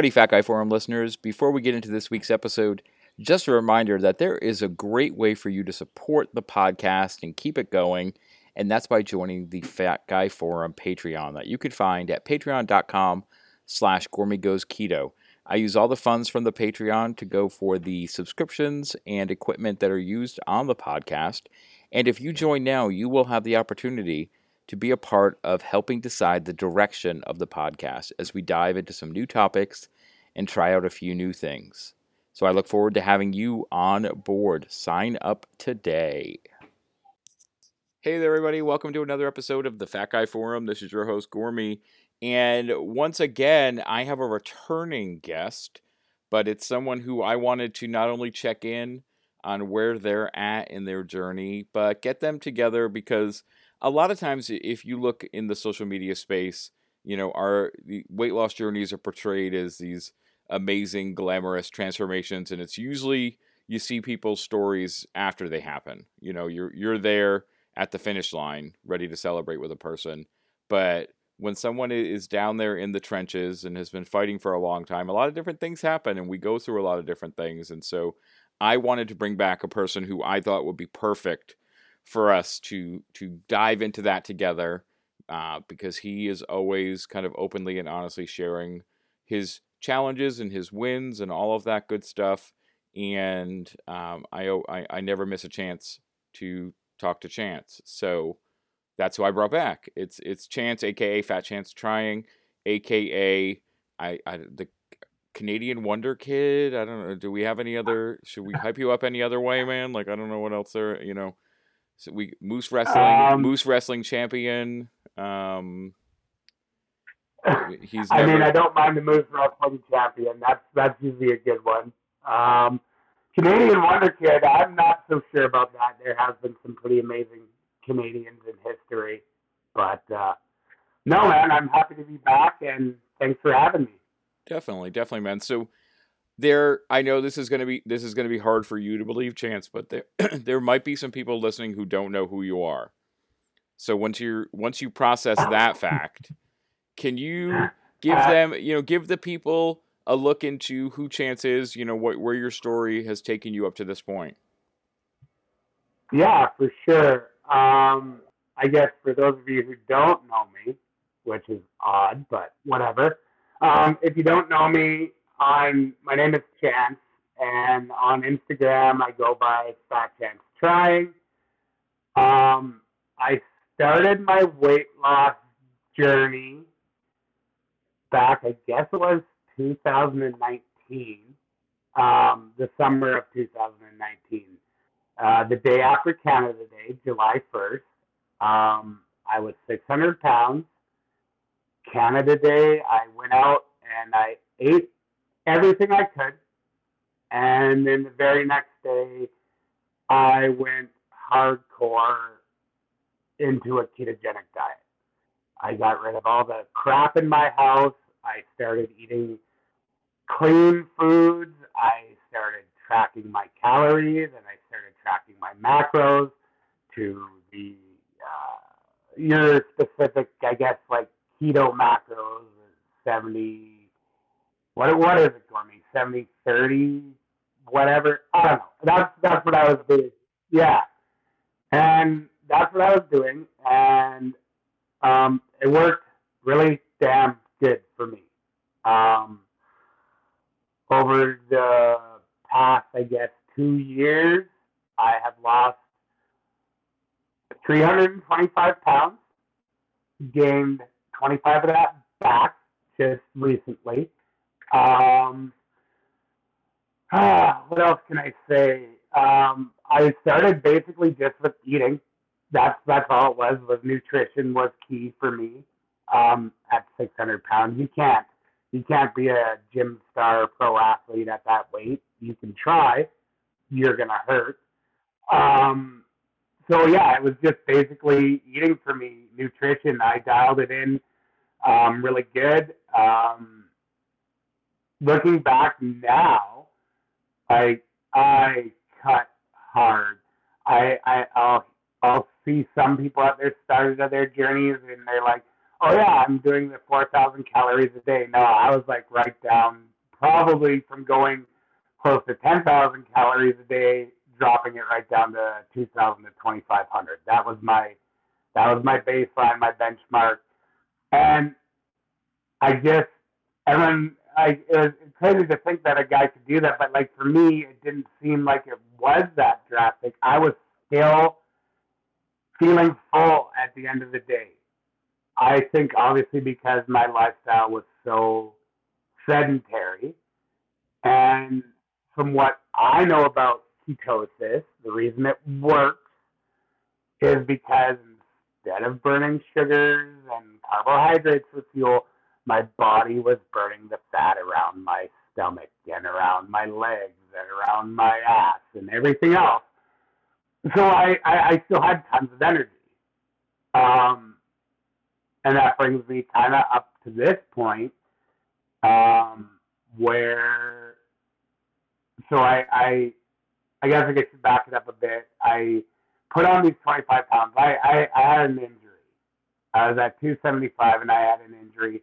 Howdy, Fat Guy Forum listeners. Before we get into this week's episode, just a reminder that there is a great way for you to support the podcast and keep it going, and that's by joining the Fat Guy Forum Patreon that you could find at patreon.com slash goes keto. I use all the funds from the Patreon to go for the subscriptions and equipment that are used on the podcast. And if you join now, you will have the opportunity to be a part of helping decide the direction of the podcast as we dive into some new topics and try out a few new things. So I look forward to having you on board. Sign up today. Hey there, everybody. Welcome to another episode of the Fat Guy Forum. This is your host, Gormy. And once again, I have a returning guest, but it's someone who I wanted to not only check in on where they're at in their journey, but get them together because a lot of times if you look in the social media space you know our weight loss journeys are portrayed as these amazing glamorous transformations and it's usually you see people's stories after they happen. You know you're you're there at the finish line ready to celebrate with a person but when someone is down there in the trenches and has been fighting for a long time a lot of different things happen and we go through a lot of different things and so i wanted to bring back a person who i thought would be perfect for us to to dive into that together uh, because he is always kind of openly and honestly sharing his challenges and his wins and all of that good stuff. And um, I, I I never miss a chance to talk to Chance, so that's who I brought back. It's it's Chance, aka Fat Chance Trying, aka I, I the Canadian Wonder Kid. I don't know. Do we have any other? Should we hype you up any other way, man? Like I don't know what else there. You know, so we Moose Wrestling, um, Moose Wrestling champion. Um, he's. Never... I mean, I don't mind the Moose Wrestling champion. That's that's usually a good one. Um, Canadian Wonder Kid. I'm not so sure about that. There has been some pretty amazing Canadians in history, but uh, no, man, I'm happy to be back, and thanks for having me. Definitely, definitely, man. So there i know this is going to be this is going to be hard for you to believe chance but there there might be some people listening who don't know who you are. So once you once you process that fact can you give uh, them you know give the people a look into who chance is you know what where your story has taken you up to this point? Yeah for sure. Um i guess for those of you who don't know me which is odd but whatever. Um, if you don't know me I'm my name is Chance, and on Instagram I go by Fat Chance Trying. Um, I started my weight loss journey back, I guess it was 2019, um, the summer of 2019, uh, the day after Canada Day, July 1st. Um, I was 600 pounds. Canada Day, I went out and I ate everything I could. And then the very next day, I went hardcore into a ketogenic diet. I got rid of all the crap in my house. I started eating clean foods. I started tracking my calories and I started tracking my macros to the uh, your specific, I guess, like keto macros, 70, what what is it, Gormy? 70, 30, whatever. I don't know. That's that's what I was doing. Yeah, and that's what I was doing, and um, it worked really damn good for me. Um, over the past, I guess, two years, I have lost 325 pounds, gained 25 of that back just recently. Um, ah, what else can I say? Um, I started basically just with eating. That's that's all it was. Was nutrition was key for me. Um, at 600 pounds, you can't you can't be a gym star pro athlete at that weight. You can try, you're gonna hurt. Um, so yeah, it was just basically eating for me, nutrition. I dialed it in um, really good. Um, looking back now, I I cut hard. I I I'll I'll see some people at their start of their journeys and they're like, oh yeah, I'm doing the 4,000 calories a day. No, I was like right down, probably from going close to 10,000 calories a day, dropping it right down to 2,000 to 2,500. That was my, that was my baseline, my benchmark, and I just everyone. I it was crazy to think that a guy could do that, but like for me, it didn't seem like it was that drastic. I was still feeling full at the end of the day. I think obviously because my lifestyle was so sedentary, and from what I know about ketosis, the reason it works is because instead of burning sugars and carbohydrates for fuel, my body was burning the fat around my stomach and around my legs and around my ass and everything else. So I, I, I still had tons of energy. Um, and that brings me kind of up to this point um, where, so I, I, I guess I get to back it up a bit. I put on these 25 pounds. I, I, I had an injury. I was at 275 and I had an injury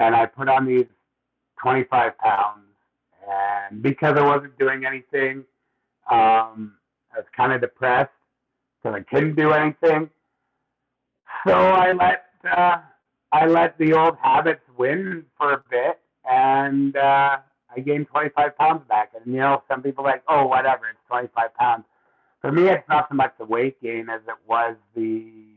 and I put on these 25 pounds. And because I wasn't doing anything, um, I was kind of depressed because I couldn't do anything. So I let uh, I let the old habits win for a bit, and uh, I gained 25 pounds back. And you know, some people are like, oh, whatever, it's 25 pounds. For me, it's not so much the weight gain as it was the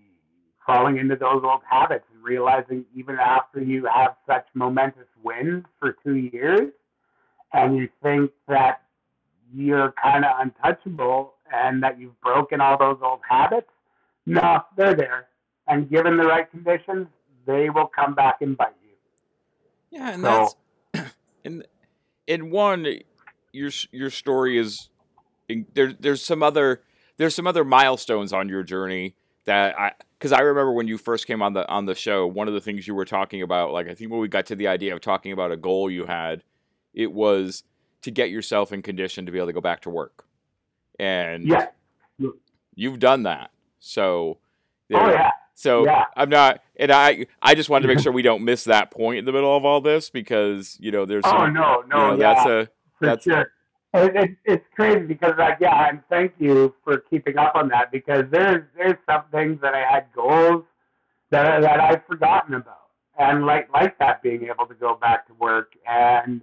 falling into those old habits and realizing even after you have such momentous wins for two years and you think that you're kind of untouchable and that you've broken all those old habits, no, they're there. And given the right conditions, they will come back and bite you. Yeah, and so, that's in in one your your story is there. There's some other there's some other milestones on your journey that I because I remember when you first came on the on the show, one of the things you were talking about, like I think when we got to the idea of talking about a goal you had, it was to get yourself in condition to be able to go back to work, and yeah, you've done that. So, oh yeah. So yeah. I'm not, and I I just wanted to make sure we don't miss that point in the middle of all this because you know there's. Oh some, no, no, you know, yeah, that's a for that's sure. It, it, it's crazy because like yeah, and thank you for keeping up on that because there's there's some things that I had goals that that I've forgotten about, and like like that being able to go back to work, and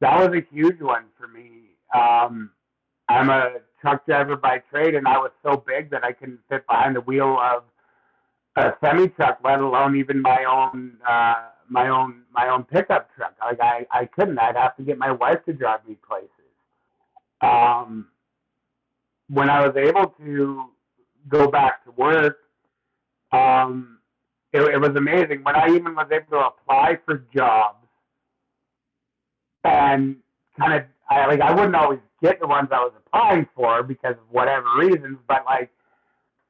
that was a huge one for me. Um, I'm a truck driver by trade, and I was so big that I couldn't fit behind the wheel of a semi truck, let alone even my own uh, my own my own pickup truck. Like I I couldn't. I'd have to get my wife to drive me places um, when I was able to go back to work, um, it, it was amazing. When I even was able to apply for jobs and kind of, I, like, I wouldn't always get the ones I was applying for because of whatever reasons, but like,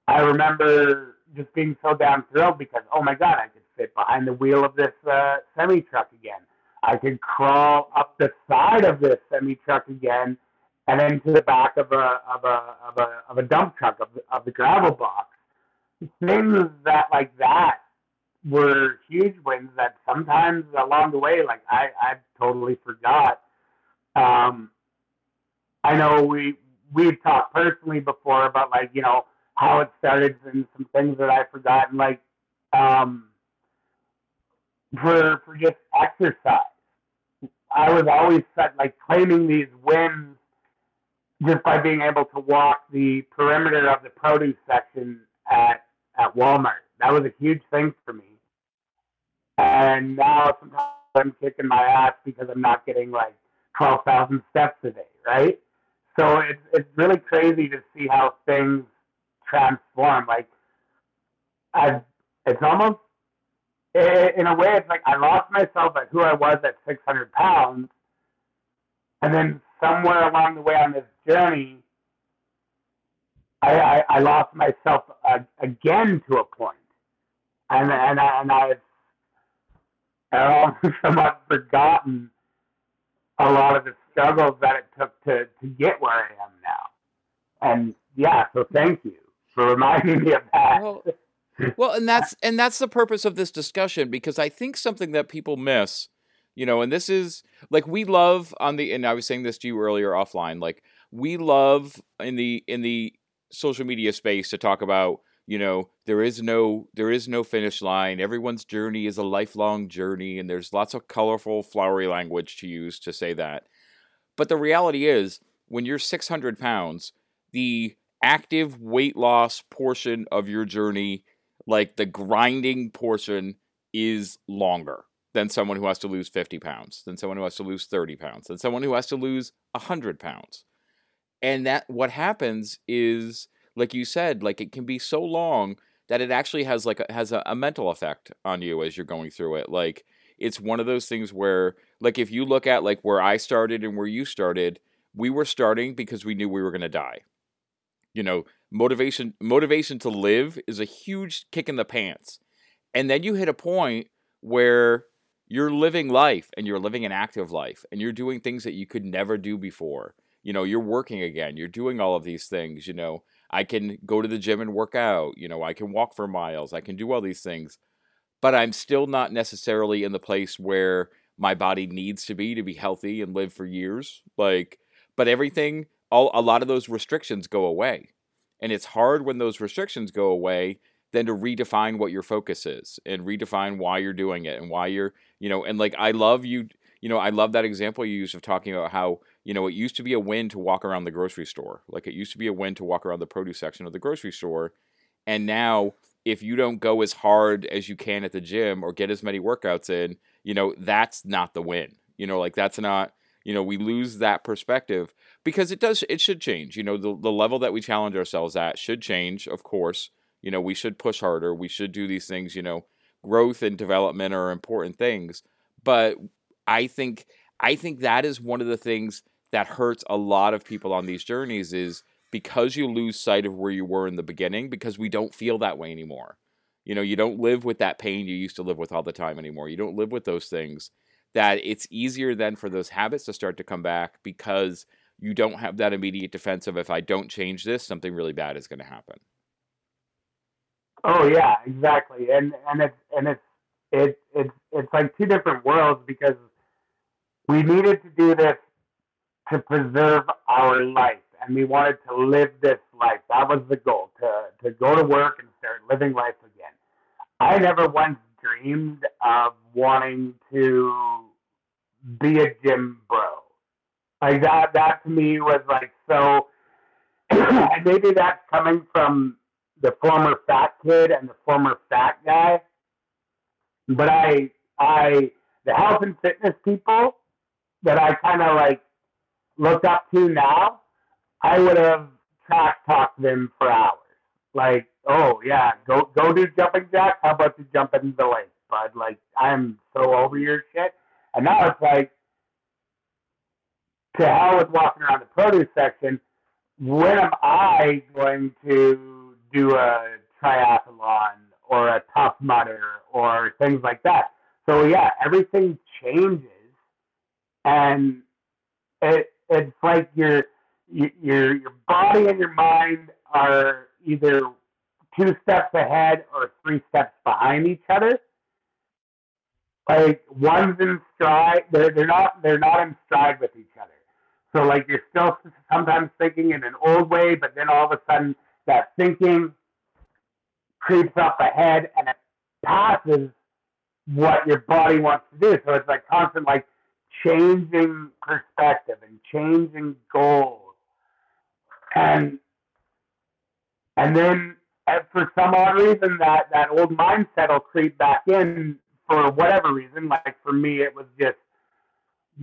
I remember just being so damn thrilled because, oh my God, I could fit behind the wheel of this uh, semi truck again. I could crawl up the side of this semi truck again and then to the back of a of a of a of a dump truck of the, of the gravel box. Things that like that were huge wins that sometimes along the way, like I I totally forgot. Um, I know we we've talked personally before about like you know how it started and some things that I've forgotten, like um, for for just exercise. I was always set, like claiming these wins just by being able to walk the perimeter of the produce section at at Walmart. That was a huge thing for me. And now sometimes I'm kicking my ass because I'm not getting like twelve thousand steps a day, right? So it's it's really crazy to see how things transform. Like I, it's almost in a way, it's like I lost myself at who I was at 600 pounds, and then somewhere along the way on this journey, I, I, I lost myself uh, again to a point, and and and I've almost somewhat forgotten a lot of the struggles that it took to to get where I am now. And yeah, so thank you for reminding me of that. Well, well, and that's and that's the purpose of this discussion because I think something that people miss, you know, and this is like we love on the and I was saying this to you earlier offline, like we love in the in the social media space to talk about you know there is no there is no finish line. Everyone's journey is a lifelong journey and there's lots of colorful flowery language to use to say that. But the reality is when you're 600 pounds the active weight loss portion of your journey like the grinding portion is longer than someone who has to lose 50 pounds, than someone who has to lose 30 pounds, than someone who has to lose 100 pounds. And that what happens is, like you said, like it can be so long that it actually has like a, has a, a mental effect on you as you're going through it. Like it's one of those things where, like, if you look at like where I started and where you started, we were starting because we knew we were going to die. You know, motivation motivation to live is a huge kick in the pants. And then you hit a point where you're living life and you're living an active life and you're doing things that you could never do before. You know, you're working again, you're doing all of these things, you know. I can go to the gym and work out, you know, I can walk for miles, I can do all these things. But I'm still not necessarily in the place where my body needs to be to be healthy and live for years. Like, but everything, all a lot of those restrictions go away and it's hard when those restrictions go away then to redefine what your focus is and redefine why you're doing it and why you're, you know, and like I love you, you know, I love that example you used of talking about how, you know, it used to be a win to walk around the grocery store. Like it used to be a win to walk around the produce section of the grocery store. And now if you don't go as hard as you can at the gym or get as many workouts in, you know, that's not the win. You know, like that's not, you know, we lose that perspective because it does it should change you know the, the level that we challenge ourselves at should change of course you know we should push harder we should do these things you know growth and development are important things but i think i think that is one of the things that hurts a lot of people on these journeys is because you lose sight of where you were in the beginning because we don't feel that way anymore you know you don't live with that pain you used to live with all the time anymore you don't live with those things that it's easier then for those habits to start to come back because you don't have that immediate defense of if I don't change this, something really bad is going to happen. Oh yeah, exactly, and and it's and it's it it's it's like two different worlds because we needed to do this to preserve our life, and we wanted to live this life. That was the goal to to go to work and start living life again. I never once dreamed of wanting to be a gym bro like that, that to me was like so. and maybe that's coming from the former fat kid and the former fat guy. But I, I, the health and fitness people that I kind of like look up to now, I would have trash talked them for hours. Like, oh yeah, go go do jumping jacks. How about you jump into the lake, bud? Like, I'm so over your shit. And now it's like, to hell with walking around the produce section. When am I going to do a triathlon or a tough mudder or things like that? So yeah, everything changes, and it it's like your your your body and your mind are either two steps ahead or three steps behind each other. Like one's in stride, they're they're not they're not in stride with each other. So like you're still sometimes thinking in an old way, but then all of a sudden that thinking creeps up ahead and it passes what your body wants to do. So it's like constant like changing perspective and changing goals. And and then for some odd reason that that old mindset will creep back in for whatever reason. Like for me it was just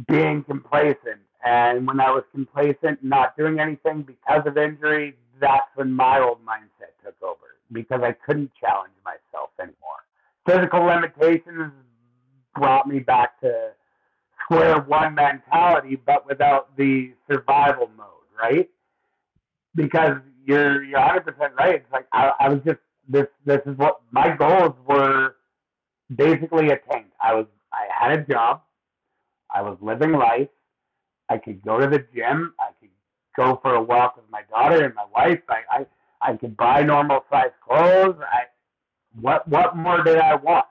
being complacent and when I was complacent, not doing anything because of injury, that's when my old mindset took over because I couldn't challenge myself anymore. Physical limitations brought me back to square one mentality, but without the survival mode, right? Because you're you're 100 percent right. It's like I, I was just this this is what my goals were basically attained. I was I had a job, I was living life, I could go to the gym. I could go for a walk with my daughter and my wife. I, I, I could buy normal size clothes. I, what what more did I want?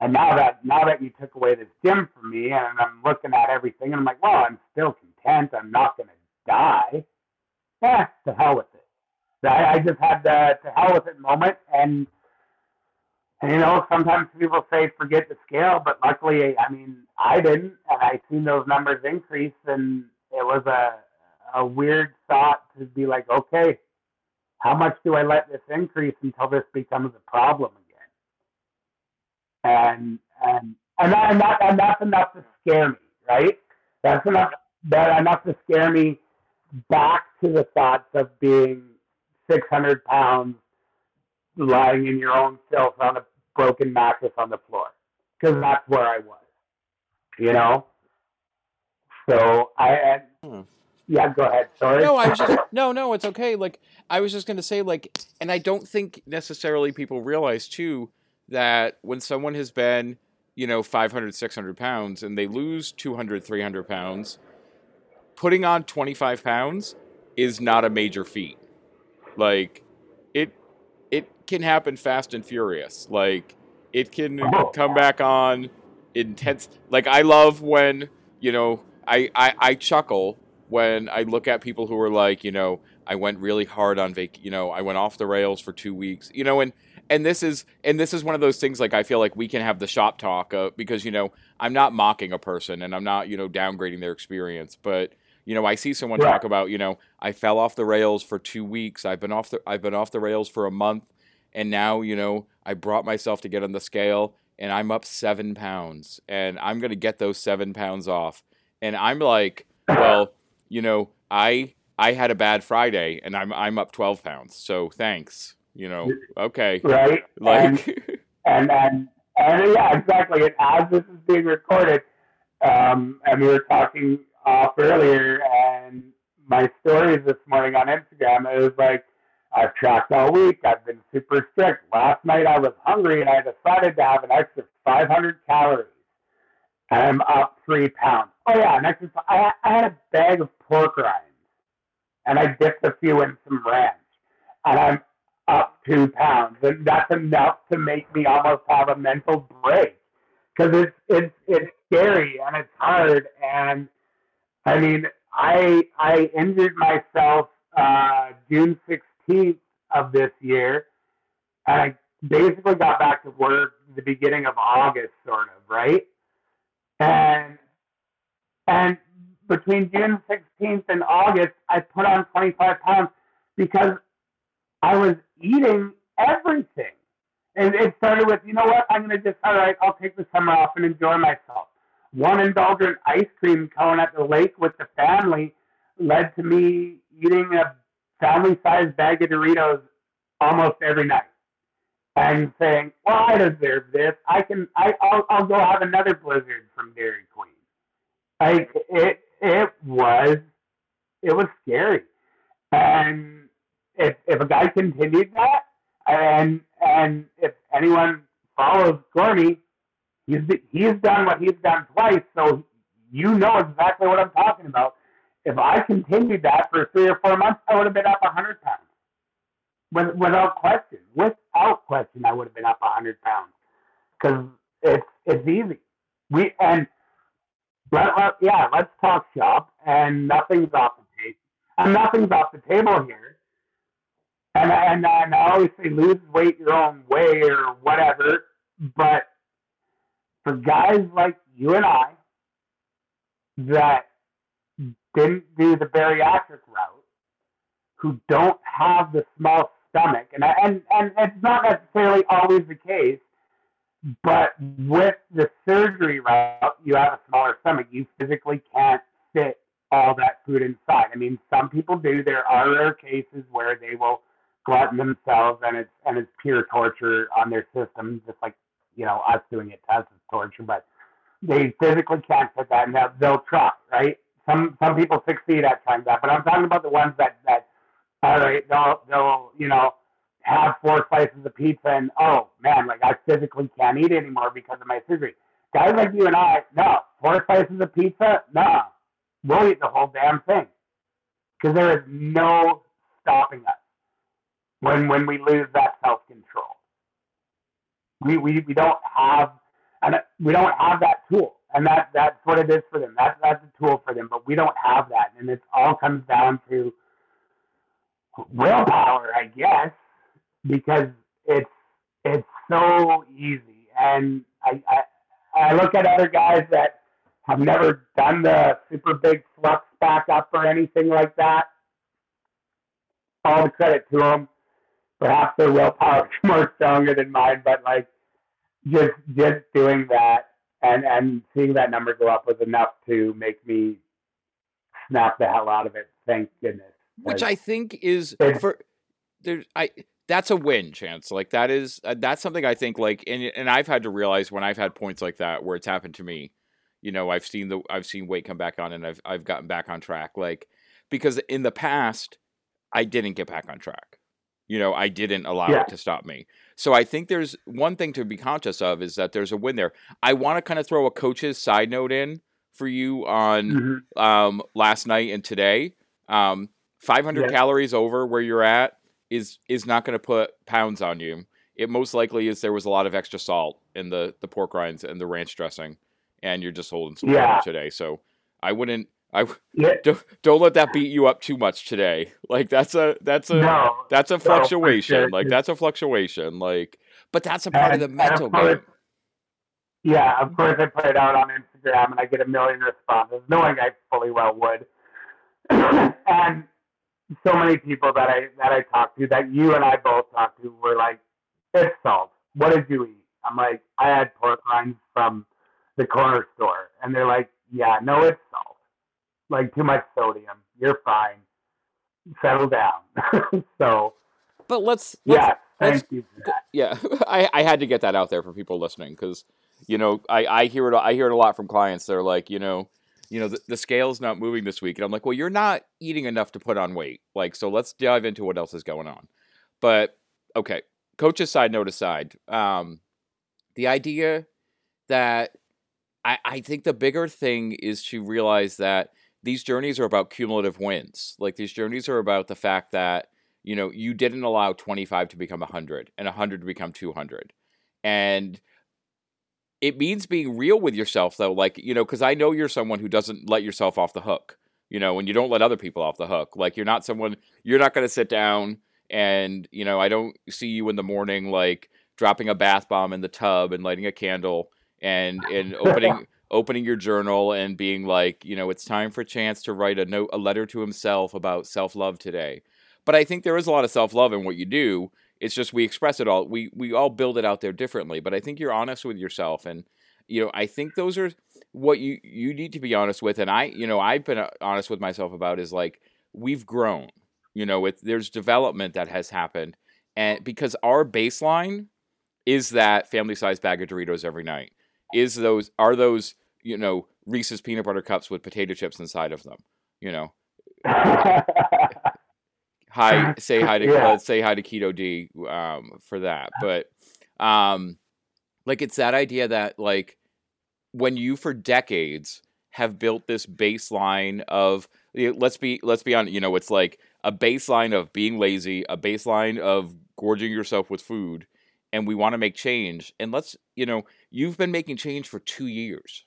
And now that now that you took away this gym from me, and I'm looking at everything, and I'm like, well, I'm still content. I'm not going to die. Yeah, to hell with it. I, I just had the to hell with it moment, and and you know, sometimes people say forget the scale, but luckily, I mean, I didn't, and I seen those numbers increase, and it was a a weird thought to be like, okay, how much do I let this increase until this becomes a problem again? And and and, that, and, that, and that's enough to scare me, right? That's enough that enough to scare me back to the thoughts of being 600 pounds lying in your own filth on a broken mattress on the floor because that's where I was, you know. So I, hmm. Yeah, go ahead. Sorry. No, I was just no, no, it's okay. Like I was just gonna say, like, and I don't think necessarily people realize too that when someone has been, you know, 500, 600 pounds and they lose 200, 300 pounds, putting on 25 pounds is not a major feat. Like it it can happen fast and furious. Like it can oh. come back on intense. Like I love when you know I, I I chuckle when I look at people who are like you know I went really hard on vac. You know I went off the rails for two weeks. You know and and this is and this is one of those things like I feel like we can have the shop talk uh, because you know I'm not mocking a person and I'm not you know downgrading their experience, but you know, I see someone talk about, you know, I fell off the rails for two weeks. I've been off the I've been off the rails for a month, and now, you know, I brought myself to get on the scale, and I'm up seven pounds, and I'm gonna get those seven pounds off. And I'm like, well, you know, I I had a bad Friday, and I'm I'm up twelve pounds. So thanks. You know, okay, right? Like, and and and, and yeah, exactly. And as this is being recorded, um, and we were talking off earlier, and my stories this morning on Instagram, it was like, I've tracked all week. I've been super strict. Last night I was hungry and I decided to have an extra 500 calories. I'm up three pounds. Oh yeah, and extra, I, I had a bag of pork rinds, and I dipped a few in some ranch, and I'm up two pounds, and that's enough to make me almost have a mental break because it's it's it's scary and it's hard and I mean, I I injured myself uh, June 16th of this year, and I basically got back to work the beginning of August, sort of, right? And and between June 16th and August, I put on 25 pounds because I was eating everything. And it started with, you know what, I'm going to just, all right, I'll take the summer off and enjoy myself. One indulgent ice cream cone at the lake with the family led to me eating a family sized bag of Doritos almost every night and saying, Well, I deserve this. I can I, I'll I'll go have another blizzard from Dairy Queen. Like it it was it was scary. And if if a guy continued that and and if anyone follows Gormy, He's he's done what he's done twice, so you know exactly what I'm talking about. If I continued that for three or four months, I would have been up a 100 pounds. With, without question, without question, I would have been up 100 pounds because it's it's easy. We and let, let, yeah, let's talk shop, and nothing's off the table. And nothing's off the table here. And and, and I always say lose weight your own way or whatever, but for guys like you and I that didn't do the bariatric route, who don't have the small stomach, and and and it's not necessarily always the case, but with the surgery route, you have a smaller stomach. You physically can't fit all that food inside. I mean, some people do. There are rare cases where they will glutton themselves, and it's and it's pure torture on their system, just like you know, us doing it to us is torture, but they physically can't fit that, and they'll, they'll try, right? Some some people succeed at trying that, but I'm talking about the ones that that all right, they'll they'll you know have four slices of pizza, and oh man, like I physically can't eat anymore because of my surgery. Guys like you and I, no, four slices of pizza, no, we'll eat the whole damn thing because there is no stopping us when when we lose that self control. we, we, we don't have and we don't have that tool. And that that's what it is for them. That's that's a tool for them, but we don't have that. And it all comes down to willpower, I guess, because it's it's so easy. And I, I I look at other guys that have never done the super big flux back up or anything like that. All the credit to them. Perhaps their willpower is more stronger than mine, but like just just doing that and and seeing that number go up was enough to make me snap the hell out of it. Thank goodness. Which I think is for there's I that's a win chance. Like that is uh, that's something i think like and, and i've had to realize when i've had points like that where it's happened to me you know i've seen the i've seen weight come back on and i've i've gotten back on track. Like because in the past i didn't get back on track. You know i didn't allow yeah. it to stop me. So i think there's one thing to be conscious of is that there's a win there. I want to kind of throw a coach's side note in for you on mm-hmm. um, last night and today. Um, 500 yeah. calories over where you're at is is not going to put pounds on you. It most likely is there was a lot of extra salt in the the pork rinds and the ranch dressing, and you're just holding some yeah. today. So I wouldn't. I yeah. don't, don't let that beat you up too much today. Like that's a that's a no, that's a fluctuation. No, sure. Like that's a fluctuation. Like, but that's a part and, of the mental game. Yeah, of course I put it out on Instagram and I get a million responses, knowing I fully well would. and so many people that I that I talked to that you and I both talked to were like, "It's salt. What did you eat?" I'm like, "I had pork rinds from the corner store," and they're like, "Yeah, no, it's salt. Like too much sodium. You're fine. Settle down." so, but let's, let's yeah, thank let's, you. Yeah, I I had to get that out there for people listening because you know I I hear it I hear it a lot from clients. They're like, you know you know, the, the scale's not moving this week. And I'm like, well, you're not eating enough to put on weight. Like, so let's dive into what else is going on. But okay, coach's side note aside, um, the idea that I, I think the bigger thing is to realize that these journeys are about cumulative wins. Like these journeys are about the fact that, you know, you didn't allow 25 to become 100 and 100 to become 200. And it means being real with yourself though like you know because i know you're someone who doesn't let yourself off the hook you know and you don't let other people off the hook. Like you're not someone you're not going to sit down and you know i don't see you in the morning like dropping a bath bomb in the tub and lighting a candle and and opening opening your journal and being like you know it's time for chance to write a note a letter to himself about self-love today. But i think there is a lot of self-love in what you do it's just we express it all. We we all build it out there differently. But I think you're honest with yourself, and you know I think those are what you you need to be honest with. And I you know I've been uh, honest with myself about is like we've grown. You know, it, there's development that has happened, and because our baseline is that family size bag of Doritos every night. Is those are those you know Reese's peanut butter cups with potato chips inside of them? You know. hi say hi to yeah. say hi to keto d um, for that but um like it's that idea that like when you for decades have built this baseline of let's be let's be on you know it's like a baseline of being lazy a baseline of gorging yourself with food and we want to make change and let's you know you've been making change for 2 years.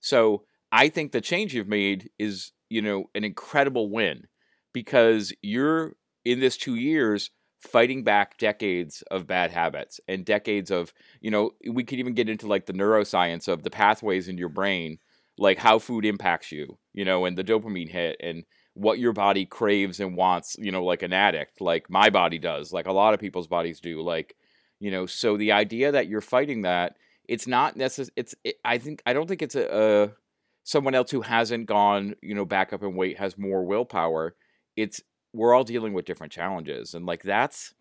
So i think the change you've made is you know an incredible win because you're in this two years fighting back decades of bad habits and decades of you know we could even get into like the neuroscience of the pathways in your brain like how food impacts you you know and the dopamine hit and what your body craves and wants you know like an addict like my body does like a lot of people's bodies do like you know so the idea that you're fighting that it's not necessary it's it, i think i don't think it's a, a someone else who hasn't gone you know back up in weight has more willpower it's we're all dealing with different challenges and like that's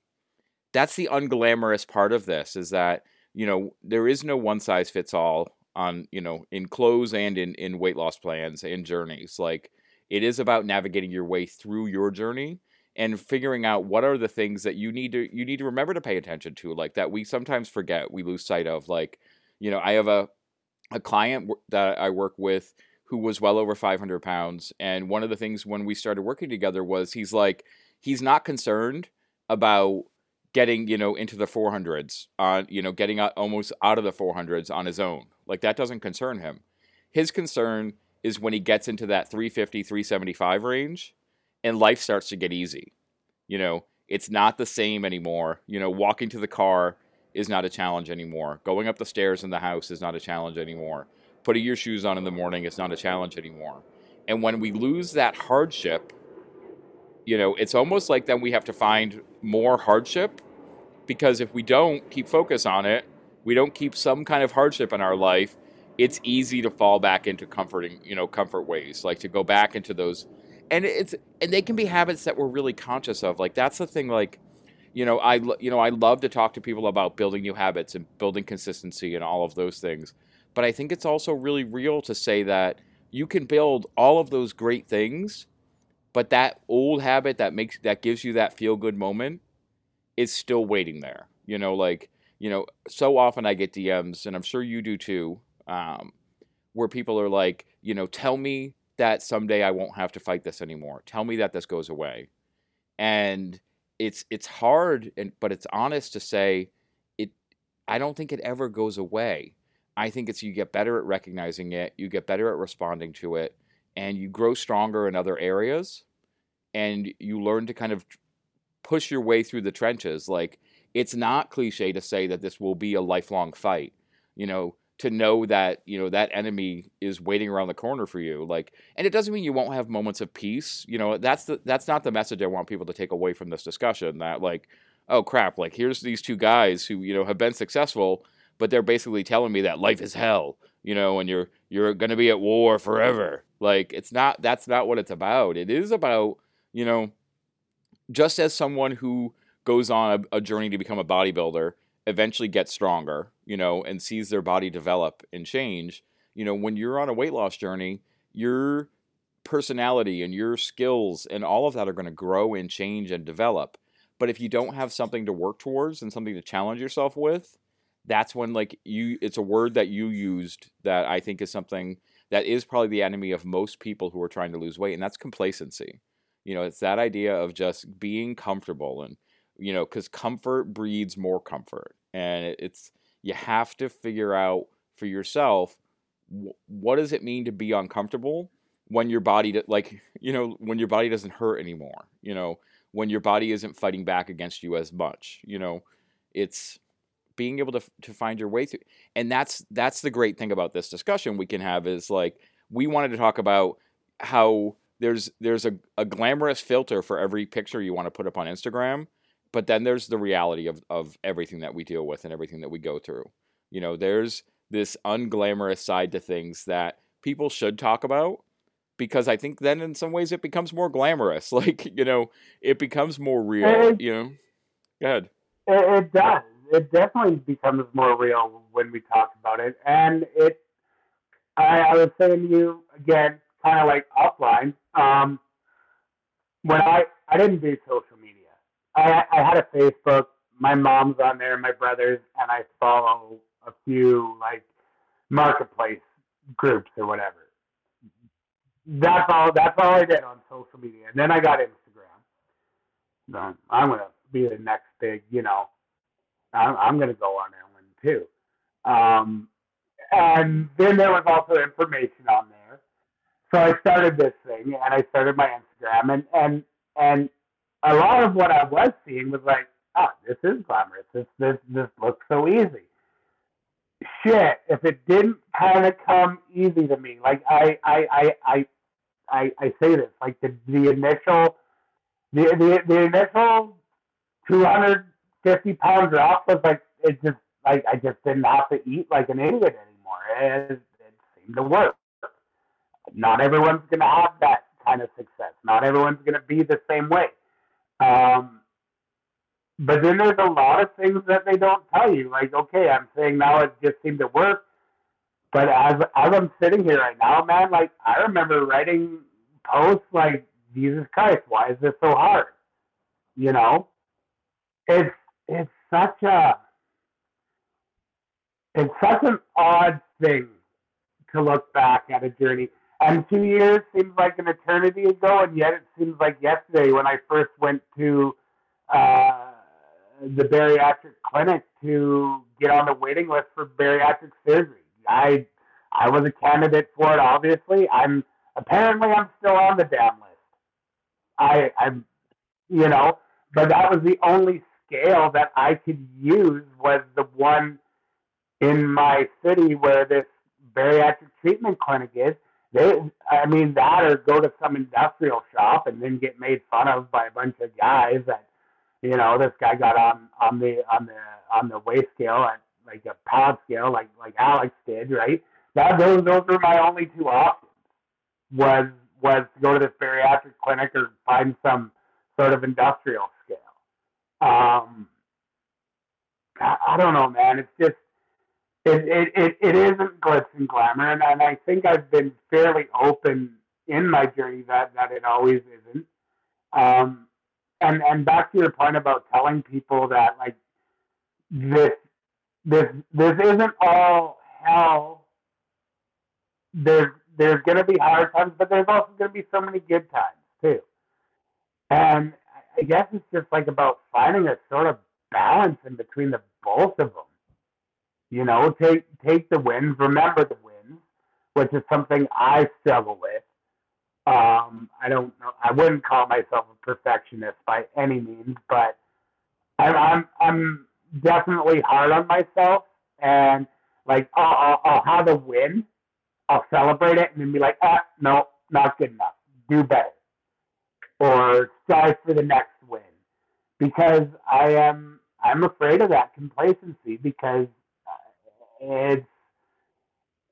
that's the unglamorous part of this is that you know there is no one size fits all on you know in clothes and in in weight loss plans and journeys. Like it is about navigating your way through your journey and figuring out what are the things that you need to you need to remember to pay attention to like that we sometimes forget we lose sight of like you know i have a a client that i work with who was well over 500 pounds. And one of the things when we started working together was he's like, he's not concerned about getting you know into the 400s on you know getting out, almost out of the 400s on his own. Like that doesn't concern him. His concern is when he gets into that 350 375 range and life starts to get easy. You know it's not the same anymore. You know walking to the car is not a challenge anymore. Going up the stairs in the house is not a challenge anymore putting your shoes on in the morning is not a challenge anymore and when we lose that hardship you know, it's almost like then we have to find more hardship because if we don't keep focus on it, we don't keep some kind of hardship in our life, it's easy to fall back into comforting, you know, comfort ways, like to go back into those and it's and they can be habits that we're really conscious of. Like that's the thing like you know, I you know, I love to talk to people about building new habits and building consistency and all of those things. But I think it's also really real to say that you can build all of those great things but that old habit that makes that gives you that feel good moment is still waiting there. You know, like you know, so often I get DMs, and I'm sure you do too, um, where people are like, you know, tell me that someday I won't have to fight this anymore. Tell me that this goes away, and it's it's hard, and but it's honest to say it. I don't think it ever goes away. I think it's you get better at recognizing it, you get better at responding to it, and you grow stronger in other areas and you learn to kind of push your way through the trenches. Like it's not cliche to say that this will be a lifelong fight you know to know that you know that enemy is waiting around the corner for you like and it doesn't mean you won't have moments of peace you know that's the that's not the message i want people to take away from this discussion that like oh crap like here's these two guys who you know have been successful but they're basically telling me that life is hell you know and you're you're going to be at war forever like it's not that's not what it's about. It is about, you know, just as someone who goes on a, a journey to become a bodybuilder eventually gets stronger, you know, and sees their body develop and change, you know, when you're on a weight loss journey, your personality and your skills and all of that are going to grow and change and develop. But if you don't have something to work towards and something to challenge yourself with, that's when like you it's a word that you used that I think is something that is probably the enemy of most people who are trying to lose weight, and that's complacency. You know, it's that idea of just being comfortable, and you know, because comfort breeds more comfort, and it's you have to figure out for yourself what does it mean to be uncomfortable when your body like you know when your body doesn't hurt anymore you know when your body isn't fighting back against you as much you know it's being able to to find your way through and that's that's the great thing about this discussion we can have is like we wanted to talk about how there's there's a, a glamorous filter for every picture you want to put up on Instagram but then there's the reality of of everything that we deal with and everything that we go through. You know there's this unglamorous side to things that people should talk about because I think then in some ways it becomes more glamorous. Like you know it becomes more real it, you know? Go ahead. It, it does it definitely becomes more real when we talk about it. And it, I, I was saying to you again, kind of like offline. Um, when I I didn't do social media, I I had a Facebook. My mom's on there, my brothers, and I follow a few like marketplace groups or whatever. That's all. That's all I did on social media, and then I got Instagram. I'm gonna be the next big, you know, I'm, I'm going to go on that one too. Um, and then there was also information on there. So I started this thing and I started my Instagram and, and, and a lot of what I was seeing was like, oh, this is glamorous. This, this, this looks so easy. Shit, if it didn't kind of come easy to me, like I, I, I, I, I, I say this, like the, the initial, the, the, the initial 200 50 pound drop was like, it just, like, I just didn't have to eat like an idiot anymore. It, it seemed to work. Not everyone's going to have that kind of success. Not everyone's going to be the same way. Um, but then there's a lot of things that they don't tell you. Like, okay, I'm saying now it just seemed to work. But as, as I'm sitting here right now, man, like, I remember writing posts like, Jesus Christ, why is this so hard? You know? It's it's such a it's such an odd thing to look back at a journey. And two years seems like an eternity ago, and yet it seems like yesterday when I first went to uh, the bariatric clinic to get on the waiting list for bariatric surgery. I I was a candidate for it. Obviously, I'm apparently I'm still on the damn list. I I'm you know, but that was the only scale that I could use was the one in my city where this bariatric treatment clinic is. They, I mean, that or go to some industrial shop and then get made fun of by a bunch of guys that, you know, this guy got on on the on the on the weight scale at like a pound scale, like like Alex did, right? That those those were my only two options. Was was to go to this bariatric clinic or find some sort of industrial. Um, I, I don't know, man. It's just it, it, it, it isn't glitz and glamour, and, and I think I've been fairly open in my journey that, that it always isn't. Um, and and back to your point about telling people that like this this this isn't all hell. There's there's gonna be hard times, but there's also gonna be so many good times too. And I guess it's just like about finding a sort of balance in between the both of them. You know, take take the wins, remember the wins, which is something I struggle with. Um, I don't know. I wouldn't call myself a perfectionist by any means, but I'm I'm, I'm definitely hard on myself, and like I'll, I'll, I'll have a win, I'll celebrate it, and then be like, ah, no, not good enough. Do better or strive for the next win because I am I'm afraid of that complacency because it's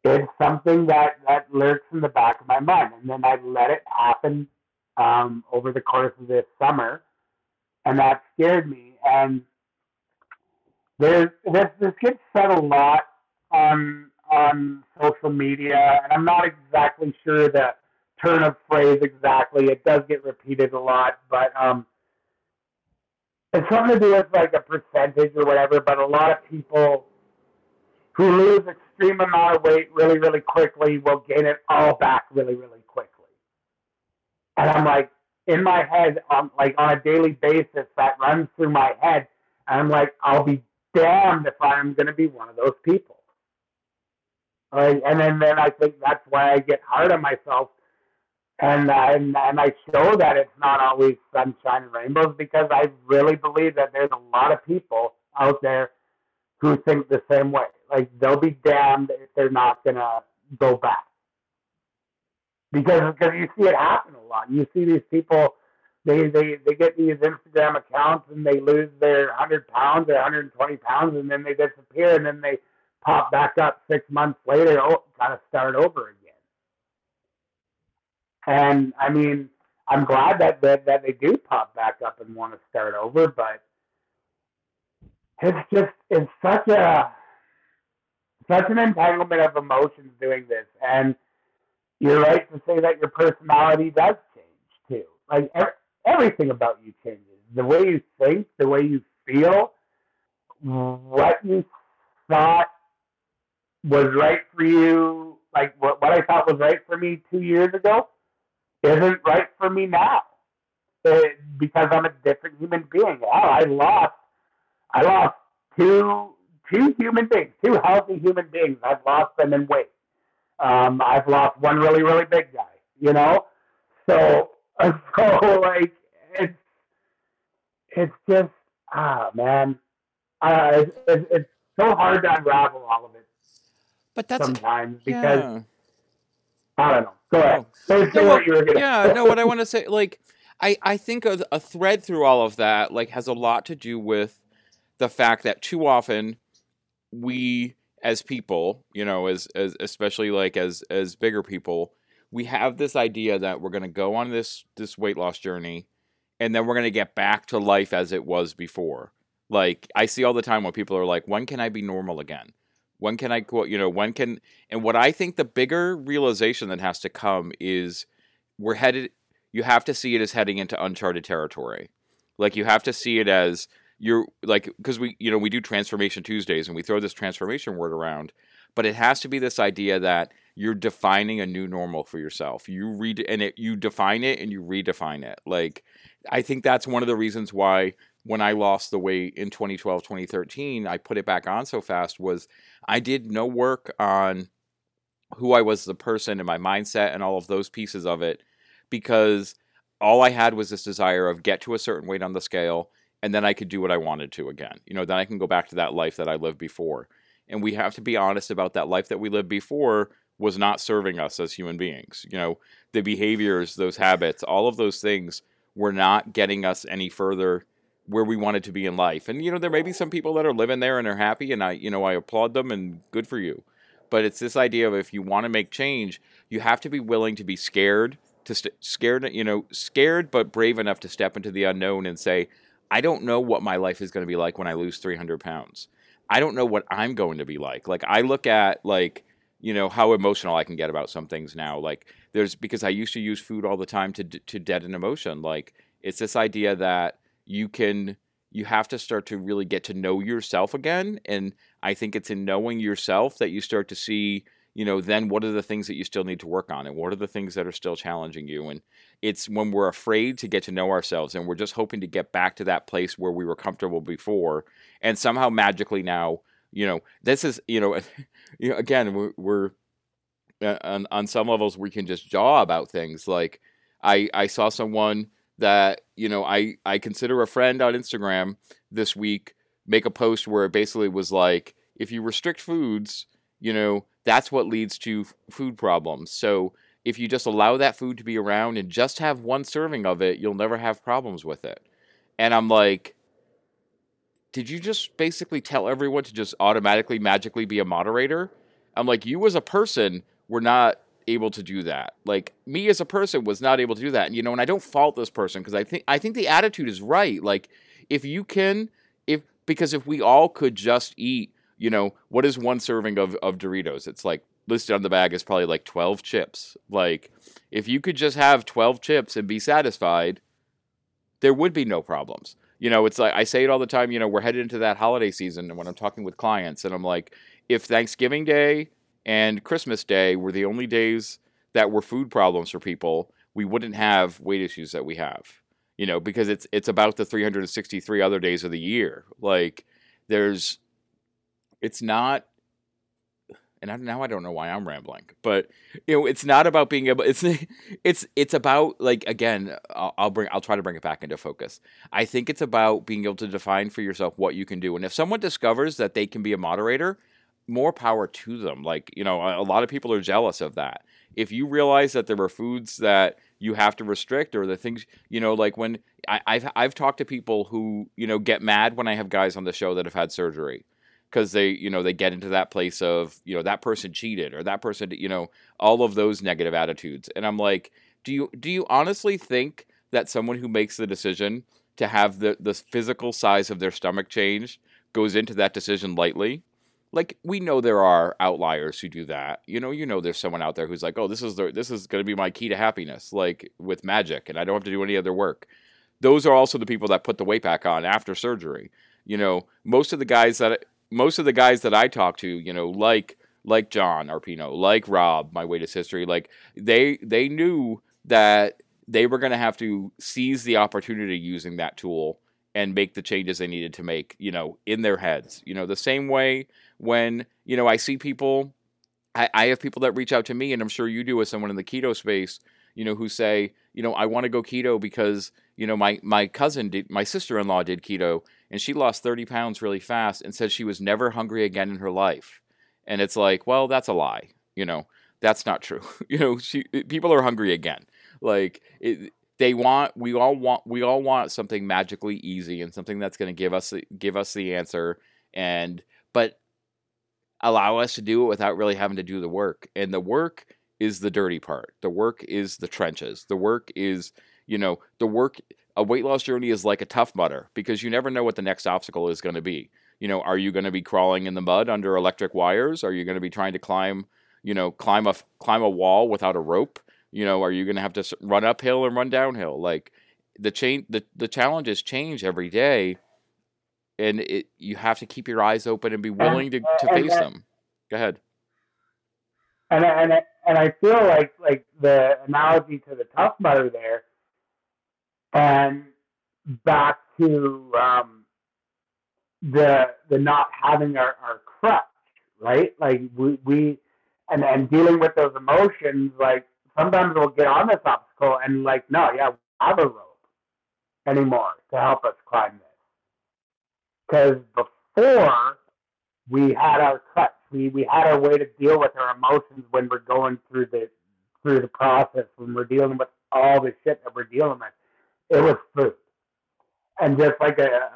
it's something that that lurks in the back of my mind, and then I let it happen um, over the course of this summer, and that scared me. And there's this this gets said a lot on on social media, and I'm not exactly sure the turn of phrase exactly. It does get repeated a lot, but um, it's something to do with like a percentage or whatever. But a lot of people who lose extreme amount of weight really, really quickly will gain it all back really, really quickly. And I'm like, in my head, on like on a daily basis, that runs through my head. And I'm like, I'll be damned if I'm going to be one of those people. Right? And then, then I think that's why I get hard on myself. And, and and I show that it's not always sunshine and rainbows because I really believe that there's a lot of people out there who think the same way. Like they'll be damned if they're not gonna go back. Because because you see it happen a lot. You see these people they, they, they get these Instagram accounts and they lose their 100 pounds or 120 pounds and then they disappear and then they pop back up six months later. Oh, gotta start over again. And I mean, I'm glad that, that, that they do pop back up and want to start over, but it's just it's such a such an entanglement of emotions doing this, and you're right to say that your personality does change too. Like everything about you changes. The way you think, the way you feel, what you thought was right for you, like what, what I thought was right for me two years ago, isn't right for me now. It, because I'm a different human being. Oh, I lost I lost two two human beings, two healthy human beings. I've lost them in weight. Um, I've lost one really really big guy. You know, so so like it's it's just ah man, uh, it's, it's, it's so hard to unravel all of it. But that's sometimes because yeah. I don't know. Go ahead. Oh. Say no, well, gonna... yeah, no. What I want to say, like, I I think a, a thread through all of that, like, has a lot to do with the fact that too often we as people, you know, as, as especially like as as bigger people, we have this idea that we're going to go on this this weight loss journey and then we're going to get back to life as it was before. Like I see all the time when people are like, "When can I be normal again?" When can I quote, you know, when can and what I think the bigger realization that has to come is we're headed you have to see it as heading into uncharted territory. Like you have to see it as you're like because we you know we do transformation Tuesdays and we throw this transformation word around, but it has to be this idea that you're defining a new normal for yourself. You read and it you define it and you redefine it. Like I think that's one of the reasons why when I lost the weight in 2012, 2013, I put it back on so fast was I did no work on who I was as a person and my mindset and all of those pieces of it because all I had was this desire of get to a certain weight on the scale and then I could do what I wanted to again. You know, then I can go back to that life that I lived before. And we have to be honest about that life that we lived before was not serving us as human beings. You know, the behaviors, those habits, all of those things were not getting us any further where we wanted to be in life. And you know, there may be some people that are living there and are happy and I, you know, I applaud them and good for you. But it's this idea of if you want to make change, you have to be willing to be scared, to st- scared, you know, scared but brave enough to step into the unknown and say, I don't know what my life is going to be like when I lose 300 pounds. I don't know what I'm going to be like. Like I look at like you know how emotional I can get about some things now. Like there's because I used to use food all the time to to deaden emotion. Like it's this idea that you can you have to start to really get to know yourself again and I think it's in knowing yourself that you start to see you know then what are the things that you still need to work on and what are the things that are still challenging you and it's when we're afraid to get to know ourselves and we're just hoping to get back to that place where we were comfortable before and somehow magically now you know this is you know, you know again we're, we're uh, on, on some levels we can just jaw about things like i i saw someone that you know i i consider a friend on instagram this week make a post where it basically was like if you restrict foods you know that's what leads to food problems so if you just allow that food to be around and just have one serving of it you'll never have problems with it and i'm like did you just basically tell everyone to just automatically magically be a moderator? I'm like, you as a person were not able to do that. Like me as a person was not able to do that. And you know, and I don't fault this person because I think I think the attitude is right. Like if you can if because if we all could just eat, you know, what is one serving of, of Doritos? It's like listed on the bag is probably like 12 chips. Like if you could just have 12 chips and be satisfied, there would be no problems you know, it's like I say it all the time. You know, we're headed into that holiday season, and when I'm talking with clients, and I'm like, if Thanksgiving Day and Christmas Day were the only days that were food problems for people, we wouldn't have weight issues that we have. You know, because it's it's about the 363 other days of the year. Like, there's, it's not and I, now I don't know why I'm rambling, but you know, it's not about being able. It's it's it's about like again, I'll, I'll, bring I'll try to bring it back into focus. I think it's about being able to define for yourself what you can do, and if someone discovers that they can be a moderator, more power to them. Like you know, a, lot of people are jealous of that. If you realize that there are foods that you have to restrict or the things you know like when I, have I've talked to people who you know get mad when I have guys on the show that have had surgery because they you know they get into that place of you know that person cheated or that person you know all of those negative attitudes and i'm like do you do you honestly think that someone who makes the decision to have the the physical size of their stomach changed goes into that decision lightly like we know there are outliers who do that. You know you know there's someone out there who's like oh this is the this is going to be my key to happiness like with magic and i don't have to do any other work. Those are also the people that put the weight back on after surgery. You know most of the guys that most of the guys that I talk to, you know, like like John Arpino, like Rob, my weighted history, like they they knew that they were going to have to seize the opportunity using that tool and make the changes they needed to make, you know, in their heads. You know, the same way when, you know, I see people, I, I have people that reach out to me, and I'm sure you do as someone in the keto space, you know, who say, you know, I want to go keto because, you know, my, my cousin did, my sister in law did keto and she lost 30 pounds really fast and said she was never hungry again in her life. And it's like, well, that's a lie. You know, that's not true. you know, she eh, people are hungry again. Like it, they want we all want we all want something magically easy and something that's going to give us give us the answer and but allow us to do it without really having to do the work. And the work is the dirty part. The work is the trenches. The work is, you know, the work a weight loss journey is like a Tough Mudder because you never know what the next obstacle is going to be. You know, are you going to be crawling in the mud under electric wires? Are you going to be trying to climb, you know, climb a climb a wall without a rope? You know, are you going to have to run uphill and run downhill? Like the chain, the the challenges change every day, and it you have to keep your eyes open and be willing to, to face them. Go ahead. And and and I feel like like the analogy to the Tough Mudder there and back to um, the the not having our, our crutch, right? Like we, we and and dealing with those emotions, like sometimes we'll get on this obstacle and like, no, yeah, we have a rope anymore to help us climb this. Because before we had our crutch, we, we had our way to deal with our emotions when we're going through the through the process, when we're dealing with all the shit that we're dealing with. It was food. And just like a,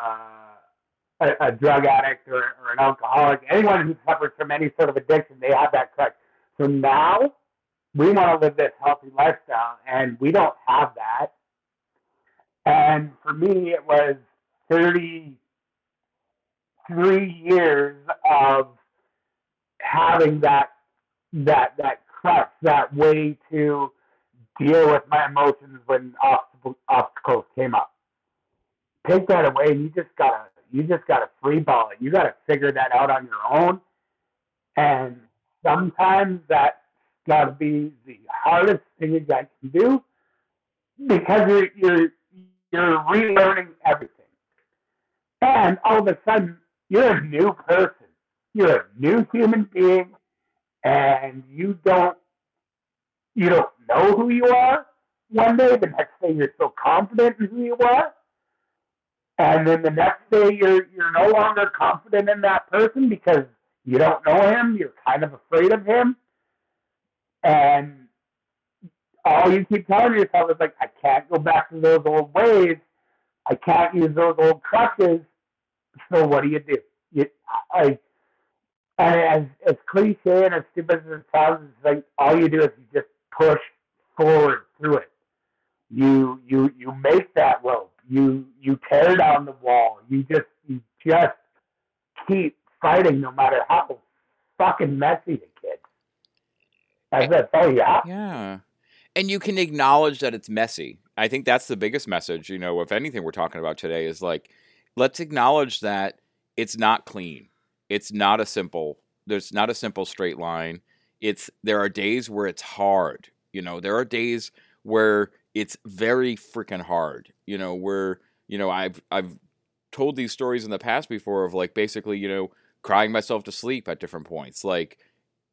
a, a, a drug addict or, or an alcoholic, anyone who suffers from any sort of addiction, they have that crutch. So now we want to live this healthy lifestyle, and we don't have that. And for me, it was 33 years of having that that that crutch, that way to deal with my emotions when obstacles came up. Take that away, and you just gotta you just gotta free ball it. You gotta figure that out on your own. And sometimes that's gotta be the hardest thing you guys can do because you're you're you're relearning everything. And all of a sudden, you're a new person. You're a new human being, and you don't you don't know who you are. One day, the next day, you're so confident in who you are, and then the next day, you're you're no longer confident in that person because you don't know him. You're kind of afraid of him, and all you keep telling yourself is like, I can't go back to those old ways. I can't use those old crutches. So what do you do? You, I, and as as cliche and as stupid as it sounds, it's like all you do is you just push forward through it. You you you make that rope. You you tear down the wall. You just you just keep fighting no matter how fucking messy the kid. That's, all Oh yeah. Yeah and you can acknowledge that it's messy. I think that's the biggest message, you know, if anything we're talking about today is like let's acknowledge that it's not clean. It's not a simple there's not a simple straight line. It's there are days where it's hard. You know, there are days where it's very freaking hard. You know, where, you know, I've I've told these stories in the past before of like basically, you know, crying myself to sleep at different points. Like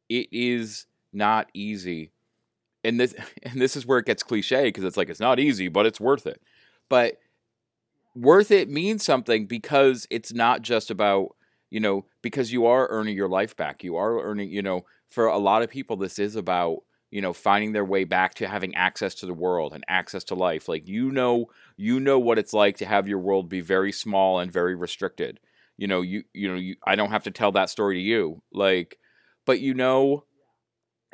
it is not easy and this and this is where it gets cliche because it's like it's not easy, but it's worth it. But worth it means something because it's not just about you know because you are earning your life back. You are earning you know for a lot of people this is about you know finding their way back to having access to the world and access to life like you know you know what it's like to have your world be very small and very restricted you know you you know you, i don't have to tell that story to you like but you know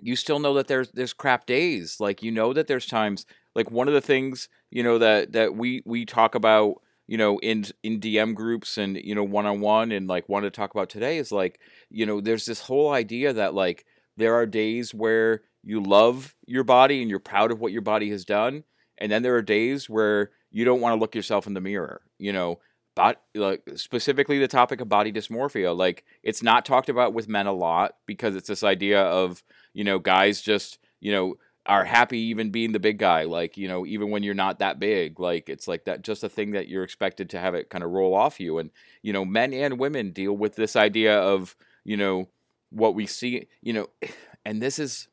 you still know that there's there's crap days. Like you know that there's times like one of the things, you know, that that we we talk about, you know, in in DM groups and, you know, one on one and like wanted to talk about today is like, you know, there's this whole idea that like there are days where you love your body and you're proud of what your body has done. And then there are days where you don't want to look yourself in the mirror. You know, but like specifically the topic of body dysmorphia like it's not talked about with men a lot because it's this idea of you know guys just you know are happy even being the big guy like you know even when you're not that big like it's like that just a thing that you're expected to have it kind of roll off you and you know men and women deal with this idea of you know what we see you know and this is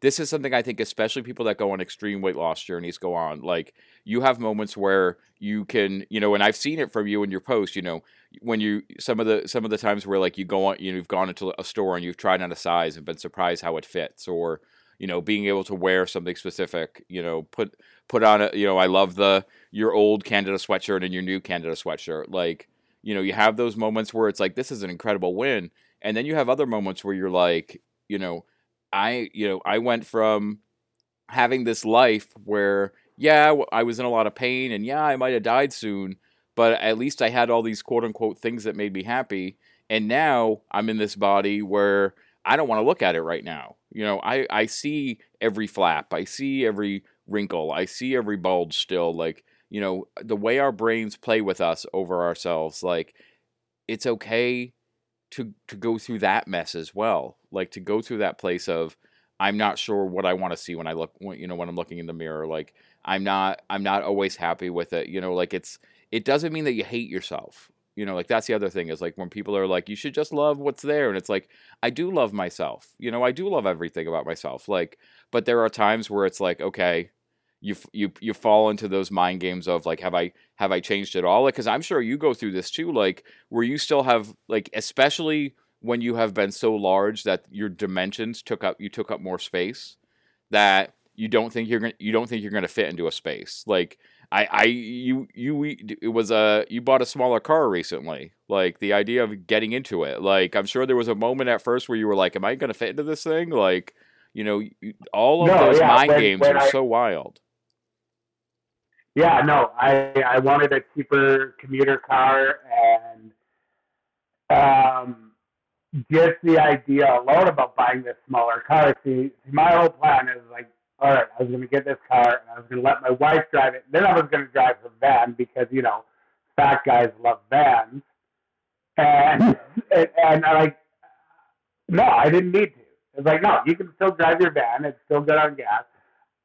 this is something I think, especially people that go on extreme weight loss journeys, go on. Like you have moments where you can, you know, and I've seen it from you in your post. You know, when you some of the some of the times where like you go on, you know, you've gone into a store and you've tried on a size and been surprised how it fits, or you know, being able to wear something specific. You know, put put on a, you know, I love the your old Canada sweatshirt and your new Canada sweatshirt. Like, you know, you have those moments where it's like this is an incredible win, and then you have other moments where you're like, you know I, you know, I went from having this life where, yeah, I was in a lot of pain and yeah, I might have died soon, but at least I had all these quote unquote things that made me happy. And now I'm in this body where I don't want to look at it right now. You know, I, I see every flap, I see every wrinkle, I see every bulge still. Like, you know, the way our brains play with us over ourselves, like, it's okay to to go through that mess as well like to go through that place of i'm not sure what i want to see when i look when, you know when i'm looking in the mirror like i'm not i'm not always happy with it you know like it's it doesn't mean that you hate yourself. You know, like that's the other thing is like when people are like, you should just love what's there. And it's like, I do love myself. You know, I do love everything about myself. Like, but there are times where it's like, okay, you you you fall into those mind games of like have I have I changed it all? Like cuz I'm sure you go through this too like where you still have like especially when you have been so large that your dimensions took up you took up more space that you don't think you're gonna you don't think you're going to fit into a space. Like I I you you it was a you bought a smaller car recently. Like the idea of getting into it. Like I'm sure there was a moment at first where you were like am I going to fit into this thing? Like you know, all of no, those yeah, mind when, games when are I, so wild. Yeah, no, I I wanted a cheaper commuter car, and um, just the idea alone about buying this smaller car. See, see, my whole plan is like, all right, I was going to get this car, and I was going to let my wife drive it. Then I was going to drive the van because you know, fat guys love vans, and and, and I like, no, I didn't need to. It's like, no, you can still drive your van. It's still good on gas.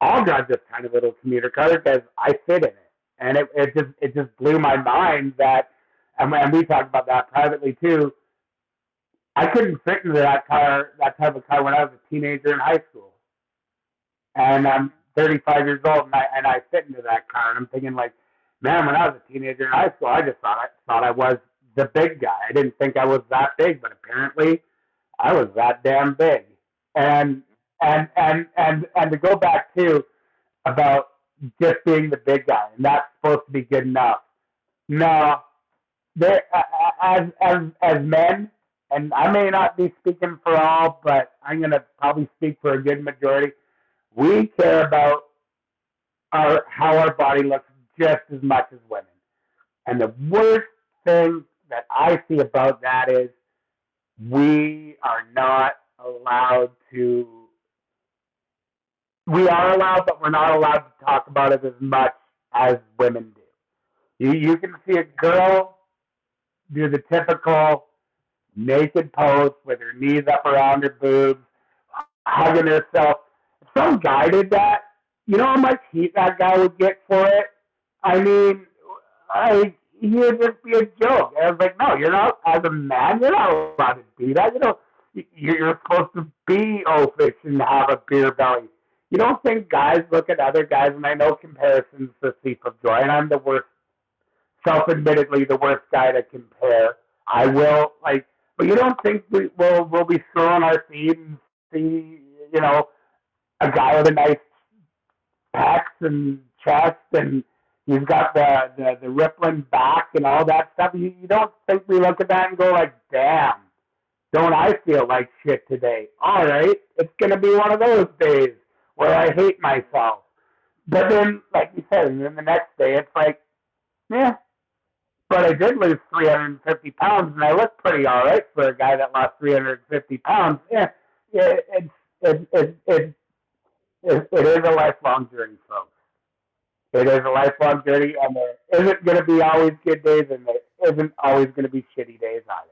I'll drive this tiny little commuter car because I fit in it. And it, it just it just blew my mind that, and, and we talked about that privately too. I couldn't fit into that car, that type of car, when I was a teenager in high school. And I'm 35 years old, and I and I fit into that car, and I'm thinking like, man, when I was a teenager in high school, I just thought I thought I was the big guy. I didn't think I was that big, but apparently, I was that damn big and and and and and to go back to about just being the big guy and that's supposed to be good enough. No, there as as as men, and I may not be speaking for all, but I'm gonna probably speak for a good majority. We care about our how our body looks just as much as women, and the worst thing that I see about that is we are not allowed to. We are allowed, but we're not allowed to talk about it as much as women do. You you can see a girl do the typical naked pose with her knees up around her boobs, hugging herself. Some guy did that, you know how much heat that guy would get for it? I mean, I he would just be a joke. And I was like, no, you're not as a man, you're not allowed to do that. You know, you're supposed to be oafish and have a beer belly. You don't think guys look at other guys, and I know comparisons the thief of joy, and I'm the worst, self-admittedly the worst guy to compare. I will like, but you don't think we will we'll be throwing our feet and see, you know, a guy with a nice pecs and chest and he's got the, the the rippling back and all that stuff. You, you don't think we look at that and go like, damn don't I feel like shit today? All right, it's to be one of those days where I hate myself. But then, like you said, and then the next day, it's like, yeah. But I did lose 350 pounds, and I look pretty all right for a guy that lost 350 pounds. Yeah, it, it's it, it, it, it, it is a lifelong journey, folks. It is a lifelong journey, and there isn't going to be always good days, and there isn't always going to be shitty days either.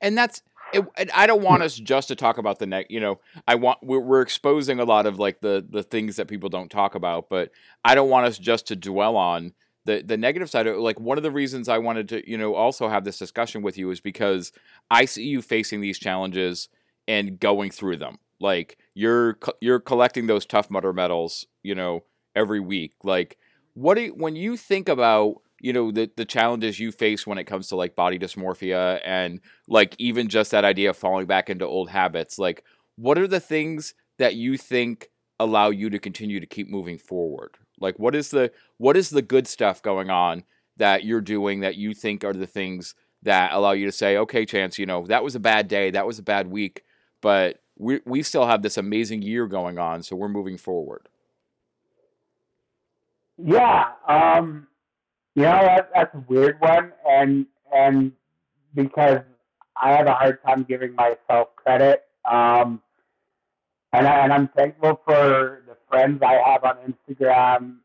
And that's it, I don't want us just to talk about the neck. You know, I want we're, we're exposing a lot of like the the things that people don't talk about, but I don't want us just to dwell on the the negative side. Of, like one of the reasons I wanted to you know also have this discussion with you is because I see you facing these challenges and going through them. Like you're you're collecting those Tough Mudder medals, you know, every week. Like what do you, when you think about you know the the challenges you face when it comes to like body dysmorphia and like even just that idea of falling back into old habits like what are the things that you think allow you to continue to keep moving forward like what is the what is the good stuff going on that you're doing that you think are the things that allow you to say okay chance you know that was a bad day that was a bad week but we we still have this amazing year going on so we're moving forward yeah um you know, that, that's a weird one, and and because I have a hard time giving myself credit. Um, and, I, and I'm thankful for the friends I have on Instagram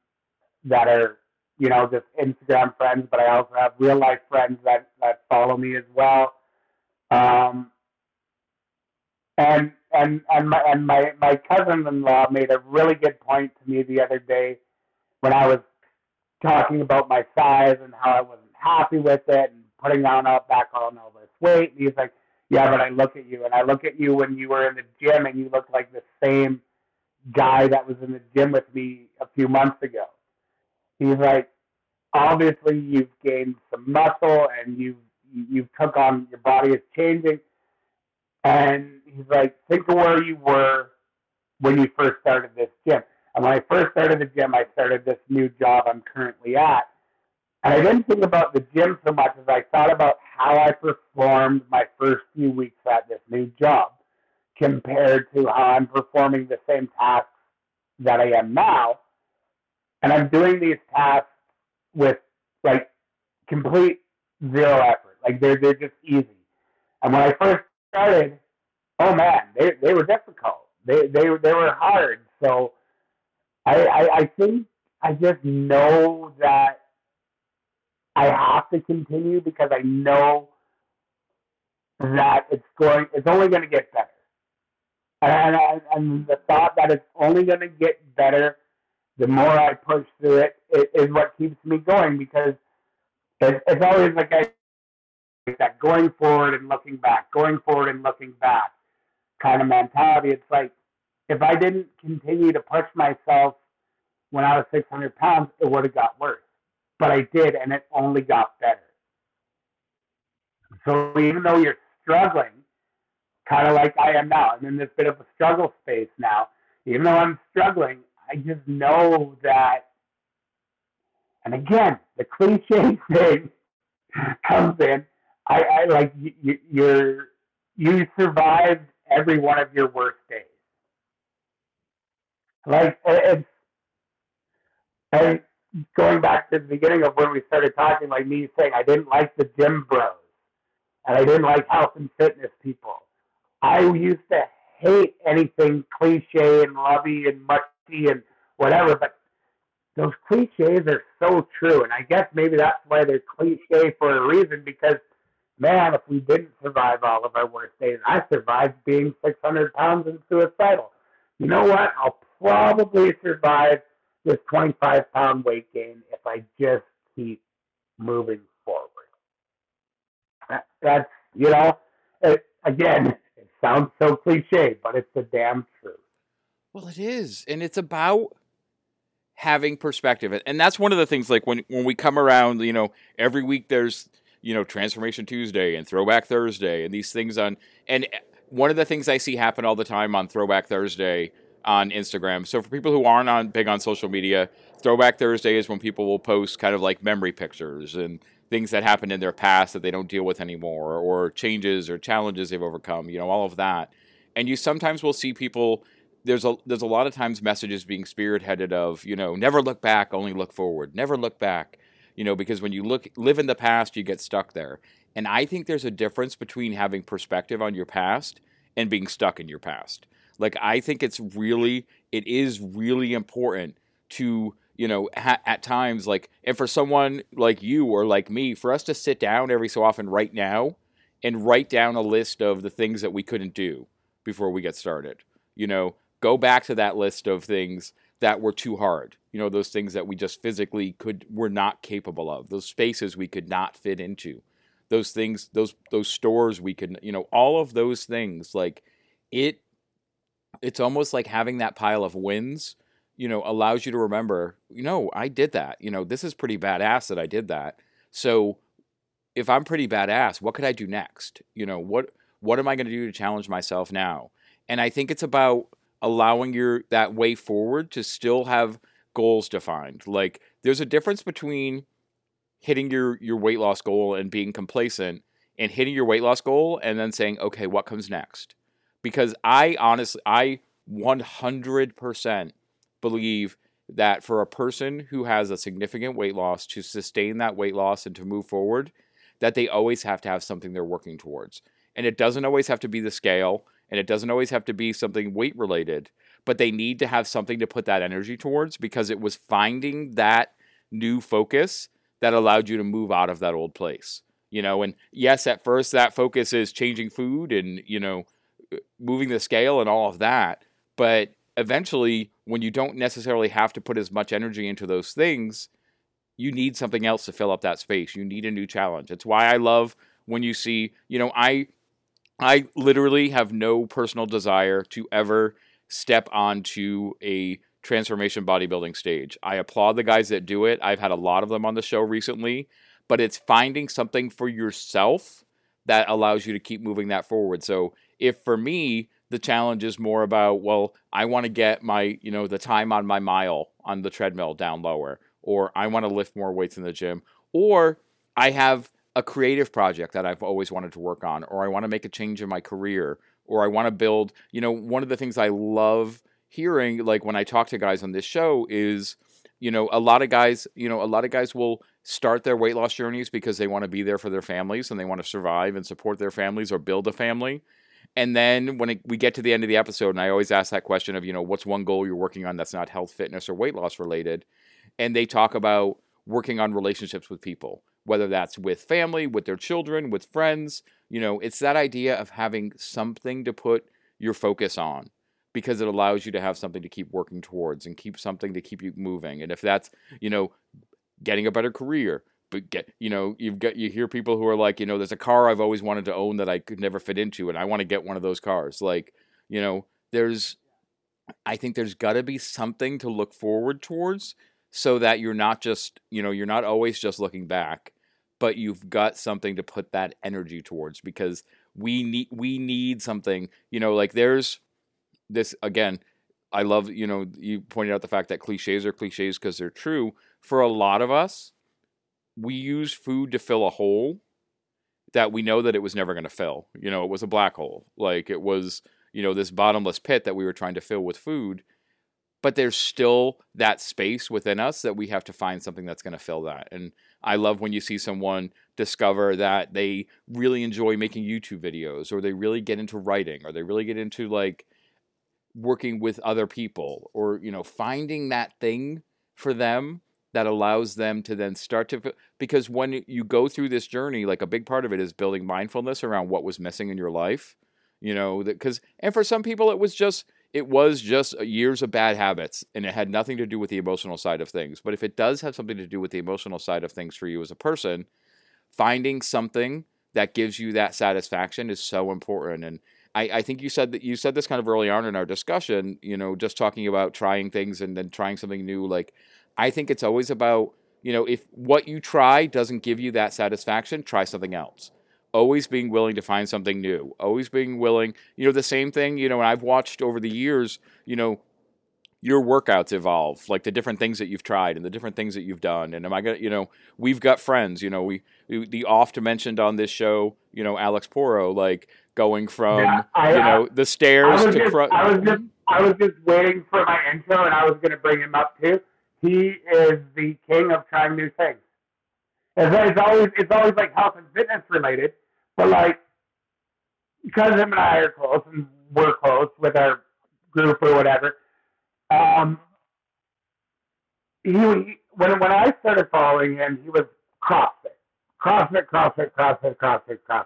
that are, you know, just Instagram friends, but I also have real life friends that, that follow me as well. Um, and and and my and my, my cousin in law made a really good point to me the other day when I was talking about my size and how I wasn't happy with it and putting on all back on all this weight. And he's like, Yeah, but I look at you and I look at you when you were in the gym and you look like the same guy that was in the gym with me a few months ago. He's like, obviously you've gained some muscle and you've you've took on your body is changing. And he's like, think of where you were when you first started this gym. And when I first started the gym, I started this new job I'm currently at. And I didn't think about the gym so much as I thought about how I performed my first few weeks at this new job compared to how I'm performing the same tasks that I am now. And I'm doing these tasks with like complete zero effort. Like they're they're just easy. And when I first started, oh man, they they were difficult. They they they were hard. So I I, I think I just know that I have to continue because I know that it's going it's only going to get better. And, and, and the thought that it's only going to get better the more I push through it, it is what keeps me going because it's, it's always like I that going forward and looking back, going forward and looking back kind of mentality. It's like if I didn't continue to push myself when I was 600 pounds, it would have got worse. But I did, and it only got better. So even though you're struggling, kind of like I am now, I'm in this bit of a struggle space now. Even though I'm struggling, I just know that. And again, the cliche thing comes in. I, I like you, you're you survived every one of your worst days. Like it's and going back to the beginning of when we started talking, like me saying I didn't like the gym bros and I didn't like health and fitness people. I used to hate anything cliche and lovey and mushy and whatever, but those cliches are so true. And I guess maybe that's why they're cliche for a reason because, man, if we didn't survive all of our worst days, I survived being 600 pounds and suicidal. You know what? I'll probably survive this 25 pound weight gain if I just keep moving forward. That's, you know, it, again, it sounds so cliche, but it's the damn truth. Well, it is. And it's about having perspective. And that's one of the things like when when we come around, you know, every week there's, you know, Transformation Tuesday and Throwback Thursday and these things on and one of the things I see happen all the time on Throwback Thursday on Instagram. So for people who aren't on big on social media, Throwback Thursday is when people will post kind of like memory pictures and things that happened in their past that they don't deal with anymore or changes or challenges they've overcome, you know, all of that. And you sometimes will see people there's a there's a lot of times messages being spearheaded of you know never look back only look forward never look back you know because when you look live in the past you get stuck there. And i think there's a difference between having perspective on your past and being stuck in your past. Like i think it's really it is really important to you know ha- at times like and for someone like you or like me for us to sit down every so often right now and write down a list of the things that we couldn't do before we get started. You know go back to that list of things that were too hard. You know, those things that we just physically could were not capable of. Those spaces we could not fit into. Those things, those those stores we could, you know, all of those things like it it's almost like having that pile of wins, you know, allows you to remember, you know, I did that. You know, this is pretty badass that I did that. So if I'm pretty badass, what could I do next? You know, what what am I going to do to challenge myself now? And I think it's about allowing your that way forward to still have goals defined. Like there's a difference between hitting your your weight loss goal and being complacent and hitting your weight loss goal and then saying, "Okay, what comes next?" Because I honestly I 100% believe that for a person who has a significant weight loss to sustain that weight loss and to move forward, that they always have to have something they're working towards. And it doesn't always have to be the scale and it doesn't always have to be something weight related, but they need to have something to put that energy towards because it was finding that new focus that allowed you to move out of that old place. You know, and yes, at first that focus is changing food and, you know, uh, moving the scale and all of that, but eventually when you don't necessarily have to put as much energy into those things, you need something else to fill up that space. You need a new challenge. It's why I love when you see, you know, I I literally have no personal desire to ever step onto a transformation bodybuilding stage. I applaud the guys that do it. I've had a lot of them on the show recently, but it's finding something for yourself that allows you to keep moving that forward. So, if for me, the challenge is more about, well, I want to get my, you know, the time on my mile on the treadmill down lower, or I want to lift more weights in the gym, or I have a creative project that I've always wanted to work on, or I want to make a change in my career, or I want to build, you know, one of the things I love hearing, like when I talk to guys on this show, is, you know, a lot of guys, you know, a lot of guys will start their weight loss journeys because they want to be there for their families and they want to survive and support their families or build a family. And then when it, we get to the end of the episode, and I always ask that question of, you know, what's one goal you're working on that's not health, fitness, or weight loss related? And they talk about working on relationships with people, whether that's with family, with their children, with friends. You know, it's that idea of having something to put your focus on because it allows you to have something to keep working towards and keep something to keep you moving. And if that's, you know, getting a better career, but get you know you've got you hear people who are like you know there's a car I've always wanted to own that I could never fit into and I want to get one of those cars like you know there's I think there's got to be something to look forward towards so that you're not just you know you're not always just looking back but you've got something to put that energy towards because we need we need something you know like there's this again I love you know you pointed out the fact that cliches are cliches because they're true for a lot of us we use food to fill a hole that we know that it was never going to fill. You know, it was a black hole. Like it was, you know, this bottomless pit that we were trying to fill with food. But there's still that space within us that we have to find something that's going to fill that. And I love when you see someone discover that they really enjoy making YouTube videos or they really get into writing or they really get into like working with other people or, you know, finding that thing for them that allows them to then start to because when you go through this journey like a big part of it is building mindfulness around what was missing in your life you know because and for some people it was just it was just uh, years of bad habits and it had nothing to do with the emotional side of things but if it does have something to do with the emotional side of things for you as a person finding something that gives you that satisfaction is so important and I, I think you said that you said this kind of early on in our discussion, you know, just talking about trying things and then trying something new. Like I think it's always about, you know, if what you try doesn't give you that satisfaction, try something else. Always being willing to find something new. Always being willing, you know, the same thing, you know, and I've watched over the years, you know, your workouts evolve, like the different things that you've tried and the different things that you've done. And am I gonna, you know, we've got friends, you know, we, we the oft mentioned on this show, you know, Alex Poro, like going from, yeah, I, you know, the stairs to. Just, cru- I was just, I was just waiting for my intro, and I was going to bring him up too he is the king of trying new things. It's, always it's always like health and fitness related, but like because him and I are close and we're close with our group or whatever. Um, he, he when when I started following him, he was CrossFit, CrossFit, CrossFit, CrossFit, CrossFit, CrossFit.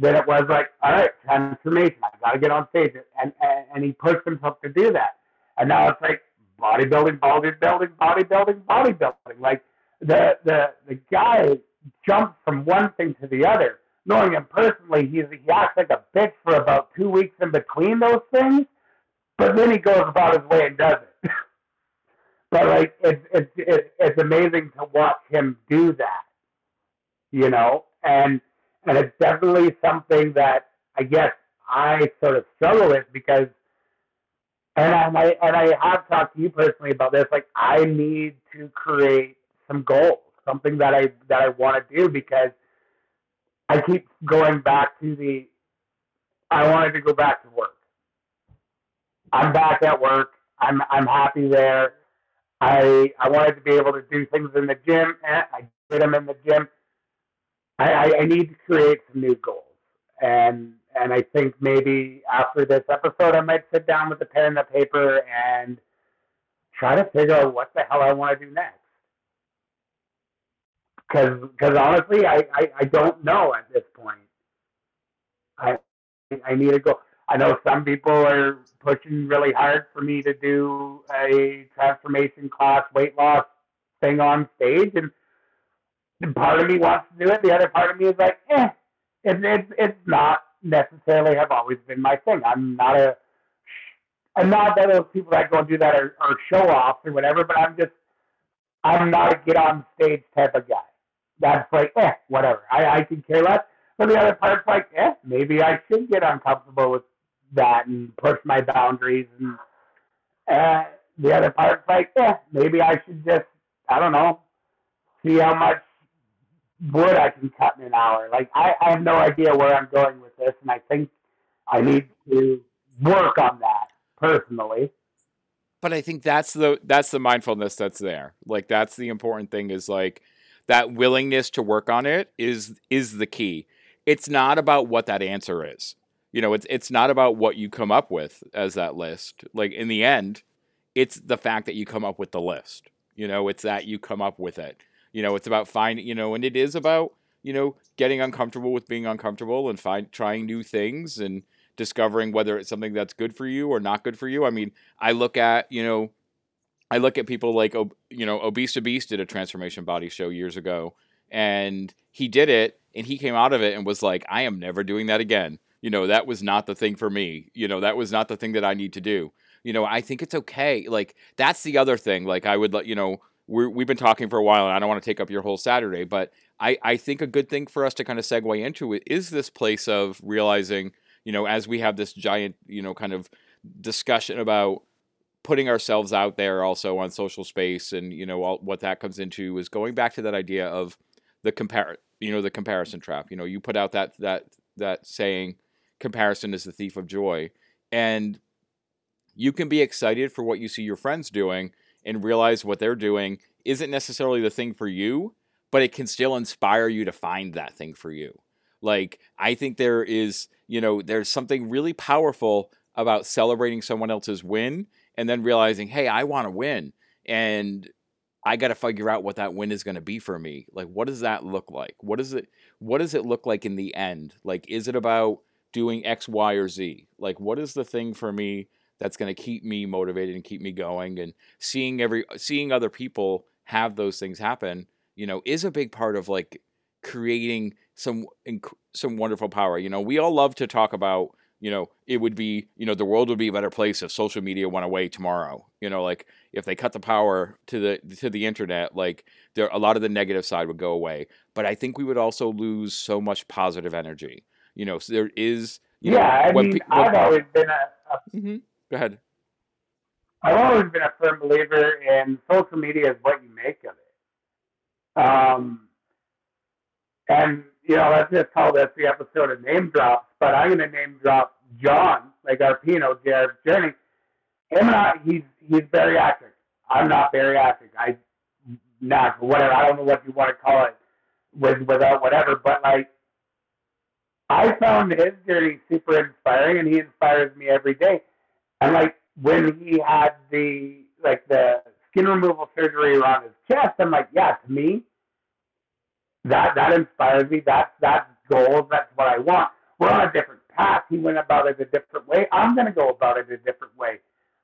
Then it was like, all right, transformation. I got to get on stage, and, and and he pushed himself to do that. And now it's like, bodybuilding, bodybuilding, bodybuilding, bodybuilding. Like the the the guy jumped from one thing to the other. Knowing him personally, he's he acts like a bitch for about two weeks in between those things, but then he goes about his way and does it. but like it's it's it's it's amazing to watch him do that, you know, and and it's definitely something that I guess I sort of struggle with because and I and I have talked to you personally about this. Like I need to create some goals, something that I that I want to do because I keep going back to the. I wanted to go back to work. I'm back at work. I'm I'm happy there. I I wanted to be able to do things in the gym. And I did them in the gym. I, I, I need to create some new goals, and and I think maybe after this episode, I might sit down with a pen and a paper and try to figure out what the hell I want to do next. Because because honestly, I, I, I don't know at this point. I I need to go. I know some people are pushing really hard for me to do a transformation class weight loss thing on stage, and part of me wants to do it. The other part of me is like, eh, it's it's it's not necessarily have always been my thing. I'm not a I'm not that those people that go and do that are, are show offs or whatever, but I'm just I'm not a get on stage type of guy. That's like, eh, whatever. I, I can care less. But the other part's like, eh, maybe I should get uncomfortable with that and push my boundaries. And uh, the other part's like, eh, maybe I should just, I don't know, see how much wood I can cut in an hour. Like, I, I have no idea where I'm going with this, and I think I need to work on that personally. But I think that's the that's the mindfulness that's there. Like that's the important thing is like that willingness to work on it is is the key. It's not about what that answer is. You know, it's it's not about what you come up with as that list. Like in the end, it's the fact that you come up with the list. You know, it's that you come up with it. You know, it's about finding, you know, and it is about, you know, getting uncomfortable with being uncomfortable and find trying new things and discovering whether it's something that's good for you or not good for you. I mean, I look at, you know, I look at people like, you know, Obese to Beast did a transformation body show years ago, and he did it, and he came out of it and was like, I am never doing that again. You know, that was not the thing for me. You know, that was not the thing that I need to do. You know, I think it's okay. Like, that's the other thing. Like, I would let, you know, we we've been talking for a while, and I don't want to take up your whole Saturday, but I, I think a good thing for us to kind of segue into it is this place of realizing, you know, as we have this giant, you know, kind of discussion about putting ourselves out there also on social space and you know all, what that comes into is going back to that idea of the compare you know the comparison trap. You know you put out that that that saying comparison is the thief of joy. And you can be excited for what you see your friends doing and realize what they're doing isn't necessarily the thing for you but it can still inspire you to find that thing for you. Like i think there is you know there's something really powerful about celebrating someone else's win and then realizing, hey, I want to win. And I got to figure out what that win is going to be for me. Like, what does that look like? What does it, what does it look like in the end? Like, is it about doing X, Y, or Z? Like, what is the thing for me that's going to keep me motivated and keep me going? And seeing every, seeing other people have those things happen, you know, is a big part of like creating some, some wonderful power. You know, we all love to talk about you know, it would be, you know, the world would be a better place if social media went away tomorrow. You know, like if they cut the power to the to the internet, like there a lot of the negative side would go away. But I think we would also lose so much positive energy. You know, so there is. You yeah, know, I mean, I've always been a. a mm-hmm. Go ahead. I've always been a firm believer in social media is what you make of it. Um, and you know, let's just call this the episode of name drops, but I'm going to name drop John, like our Pino, Jared Journey. Him and I, he's he's bariatric. I'm not bariatric. I not whatever. I don't know what you want to call it with without whatever, but like I found his journey super inspiring, and he inspires me every day. And like when he had the like the skin removal surgery around his chest, I'm like, yeah, to me, that that inspires me. That that goal. That's what I want. We're on a different path. He went about it a different way. I'm going to go about it a different way.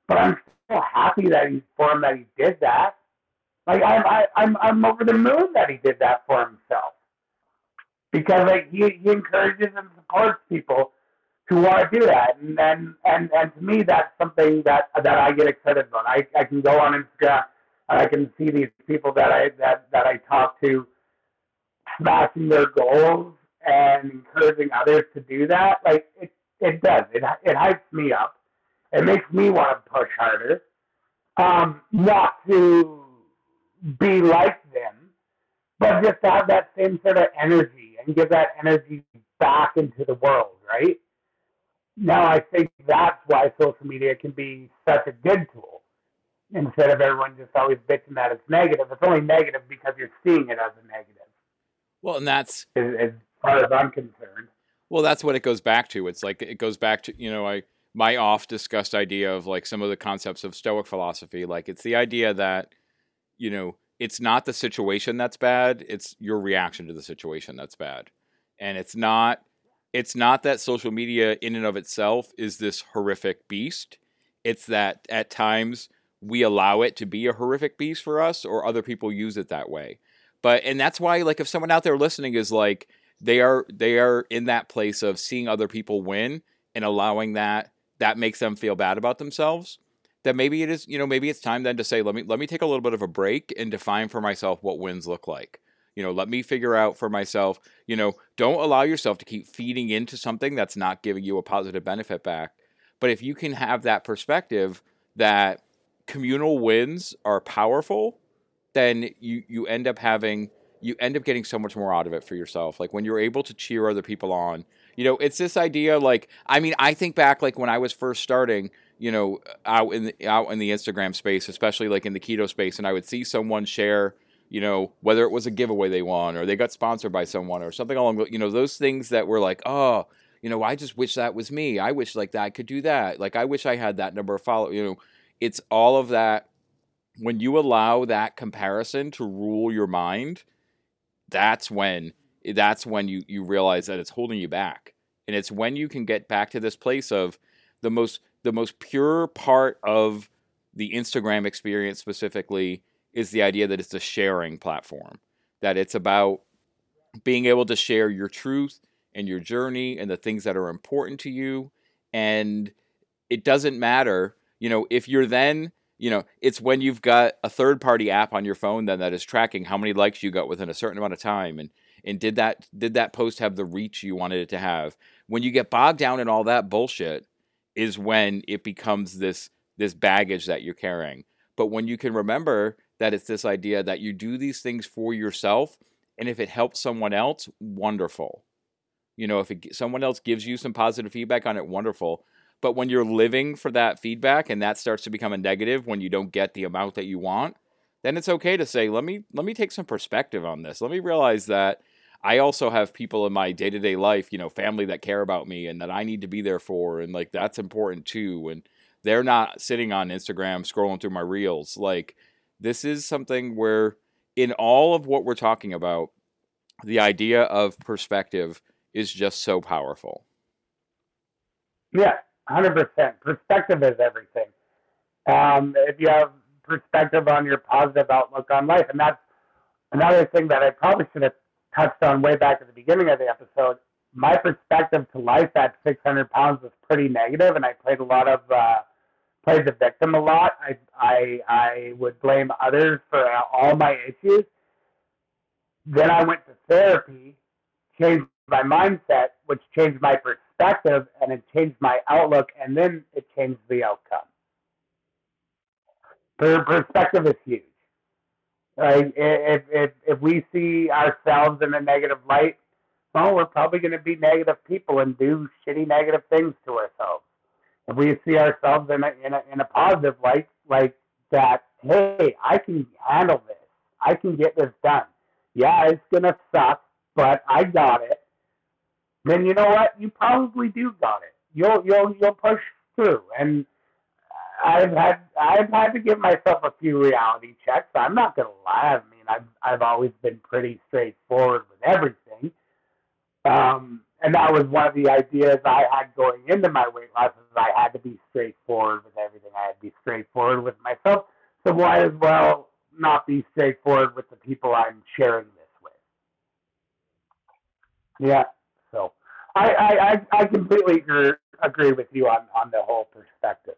But I'm so happy that he for him that he did that. Like I'm I, I'm I'm over the moon that he did that for himself. Because like he, he encourages and supports people who want to do that. And, and and and to me that's something that that I get excited about. I, I can go on Instagram and I can see these people that I that, that I talk to smashing their goals and encouraging others to do that, like it, it does. It, it hypes me up. It makes me want to push harder. Um, not to be like them, but just to have that same sort of energy and give that energy back into the world, right? Now, I think that's why social media can be such a good tool instead of everyone just always bitching that it's negative. It's only negative because you're seeing it as a negative. Well, and that's as, as far as I'm concerned. Well, that's what it goes back to. It's like it goes back to you know I my off discussed idea of like some of the concepts of Stoic philosophy. Like it's the idea that you know it's not the situation that's bad; it's your reaction to the situation that's bad, and it's not it's not that social media in and of itself is this horrific beast. It's that at times we allow it to be a horrific beast for us, or other people use it that way But and that's why like if someone out there listening is like they are they are in that place of seeing other people win and allowing that that makes them feel bad about themselves that maybe it is you know maybe it's time then to say let me let me take a little bit of a break and define for myself what wins look like. You know let me figure out for myself you know don't allow yourself to keep feeding into something that's not giving you a positive benefit back. But if you can have that perspective that communal wins are powerful then you you end up having you end up getting so much more out of it for yourself. Like when you're able to cheer other people on you know it's this idea like i mean i think back like when i was first starting you know out in the, out in the instagram space especially like in the keto space and i would see someone share you know whether it was a giveaway they won or they got sponsored by someone or something along you know those things that were like oh you know i just wish that was me. I wish like that i could do that. Like i wish i had that number of follow you know it's all of that when you allow that comparison to rule your mind that's when eh, that's when you you realize that it's holding you back. And it's when you can get back to this place of the most the most pure part of the Instagram experience specifically is the idea that it's a sharing platform that it's about being able to share your truth and your journey and the things that are important to you. And it doesn't matter you know if you're then you know, it's when you've got a third party app on your phone then that is tracking how many likes you got within a certain amount of time and and did that did that post have the reach you wanted it to have. When you get bogged down in all that bullshit is when it becomes this this baggage that you're carrying. But when you can remember that it's this idea that you do these things for yourself and if it helps someone else, wonderful. You know, if it, someone else gives you some positive feedback on it, wonderful. But when you're living for that feedback and that starts to become a negative when you don't get the amount that you want, then it's okay to say, let me let me take some perspective on this. Let me realize that I also have people in my day to day life, you know, family that care about me and that I need to be there for, and like that's important too. And they're not sitting on Instagram scrolling through my reels. Like this is something where, in all of what we're talking about, the idea of perspective is just so powerful. Yeah, hundred percent. Perspective is everything. Um, if you have perspective on your positive outlook on life, and that's another thing that I probably should have touched on way back at the beginning of the episode. My perspective to life at 600 pounds was pretty negative, and I played a lot of uh, played the victim a lot. I I I would blame others for all my issues. Then I went to therapy, changed my mindset, which changed my perspective, and it changed my outlook, and then it changed the outcome. Perspective is huge. Right? If, if, if we see ourselves in a negative light, well, we're probably going to be negative people and do shitty negative things to ourselves. If we see ourselves in a, in a, in a positive light, like that, hey, I can handle this. I can get this done. Yeah, it's going to suck, but I got it. Then you know what? You probably do got it. You'll you'll you'll push through. And I've had I've had to give myself a few reality checks. I'm not gonna lie. I mean, I've I've always been pretty straightforward with everything. Um, and that was one of the ideas I had going into my weight loss is I had to be straightforward with everything. I had to be straightforward with myself. So why as well not be straightforward with the people I'm sharing this with? Yeah. I I, I completely agree, agree with you on, on the whole perspective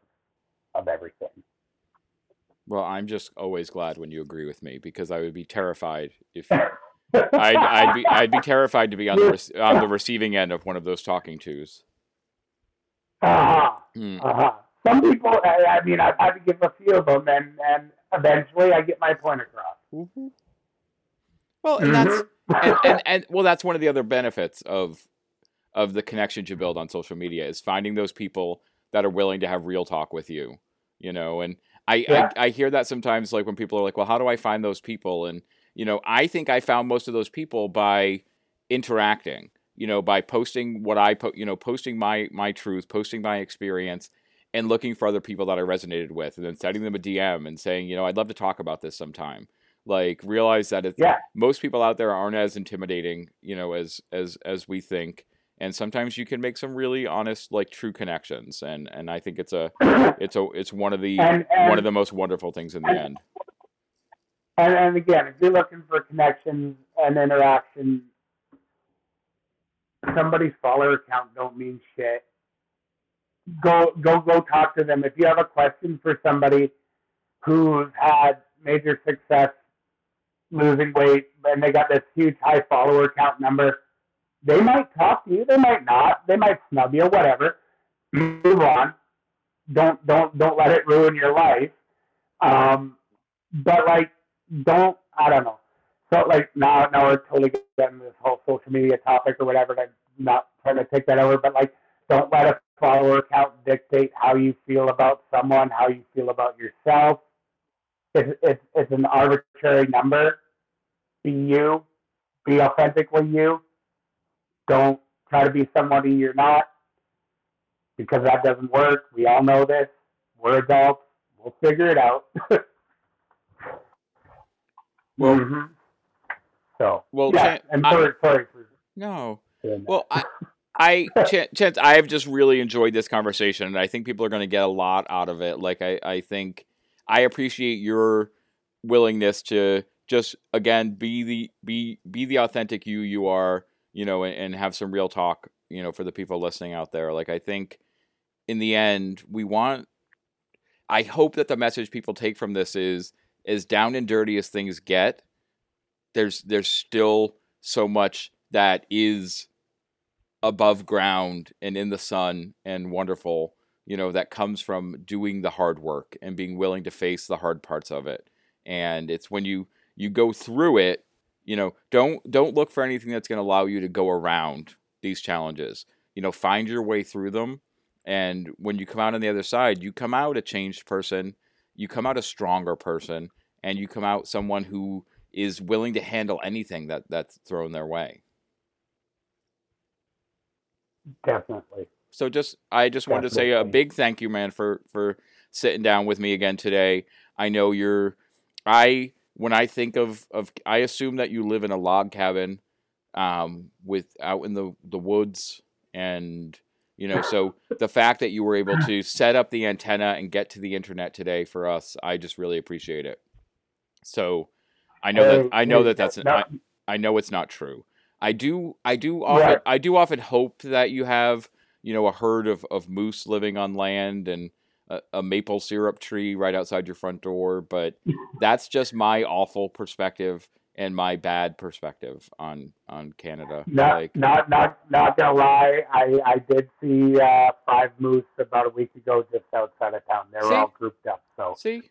of everything. Well, I'm just always glad when you agree with me because I would be terrified if I'd, I'd be I'd be terrified to be on the on the receiving end of one of those talking tos. Uh-huh. Hmm. Uh-huh. Some people, I, I, mean, I've had to give a few of them, and and eventually I get my point across. Mm-hmm. Well, and that's mm-hmm. and, and, and well, that's one of the other benefits of of the connections you build on social media is finding those people that are willing to have real talk with you you know and I, yeah. I, I hear that sometimes like when people are like well how do i find those people and you know i think i found most of those people by interacting you know by posting what i put you know posting my my truth posting my experience and looking for other people that i resonated with and then sending them a dm and saying you know i'd love to talk about this sometime like realize that it's yeah. most people out there aren't as intimidating you know as as as we think and sometimes you can make some really honest like true connections and and i think it's a it's a it's one of the and, and, one of the most wonderful things in the end and, and again, if you're looking for connections and interaction, somebody's follower count don't mean shit. Go go go talk to them. If you have a question for somebody who's had major success losing weight and they got this huge high follower count number, they might talk to you, they might not, they might snub you, whatever. Move on. Don't don't don't let it ruin your life. Um, but like don't I don't know. So like now now we're totally getting this whole social media topic or whatever. And I'm not trying to take that over, but like don't let a follower count dictate how you feel about someone, how you feel about yourself. It's it's, it's an arbitrary number. Be you. Be authentically you. Don't try to be somebody you're not because that doesn't work. We all know this. We're adults. We'll figure it out. Well, mm-hmm. so well, yeah, and I- sorry, sorry for no. Well, I. I Chance, I have just really enjoyed this conversation, and I think people are going to get a lot out of it. Like, I, I think I appreciate your willingness to just again be the be be the authentic you you are, you know, and, and have some real talk, you know, for the people listening out there. Like, I think in the end, we want. I hope that the message people take from this is as down and dirty as things get. There's there's still so much that is above ground and in the sun and wonderful you know that comes from doing the hard work and being willing to face the hard parts of it and it's when you you go through it you know don't don't look for anything that's going to allow you to go around these challenges you know find your way through them and when you come out on the other side you come out a changed person you come out a stronger person and you come out someone who is willing to handle anything that that's thrown their way Definitely. so just I just wanted to say a big thank you, man, for for sitting down with me again today. I know you're I when I think of of I assume that you live in a log cabin um with out in the the woods and you know so the fact that you were able to set up the antenna and get to the internet today for us I just really appreciate it. So I know that I know that that's an, I, I know it's not true. I do I do often Right. I do often hope that you have you know a herd of, of moose living on land and a, a maple syrup tree right outside your front door, but that's just my awful perspective and my bad perspective on on Canada. Not, like not, not, not gonna lie. I, I did see uh, five moose about a week ago just outside of town. They were See? all grouped up. So, see,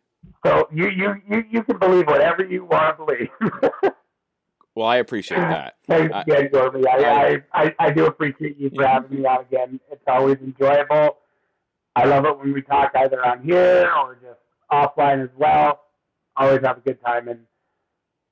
so you, you, you, you can believe whatever you want to believe. well I appreciate that. Thanks again, Gormy. I, I- I, I, I do appreciate you for having me on again. It's always enjoyable. I love it when we talk either on here or just offline as well. Always have a good time and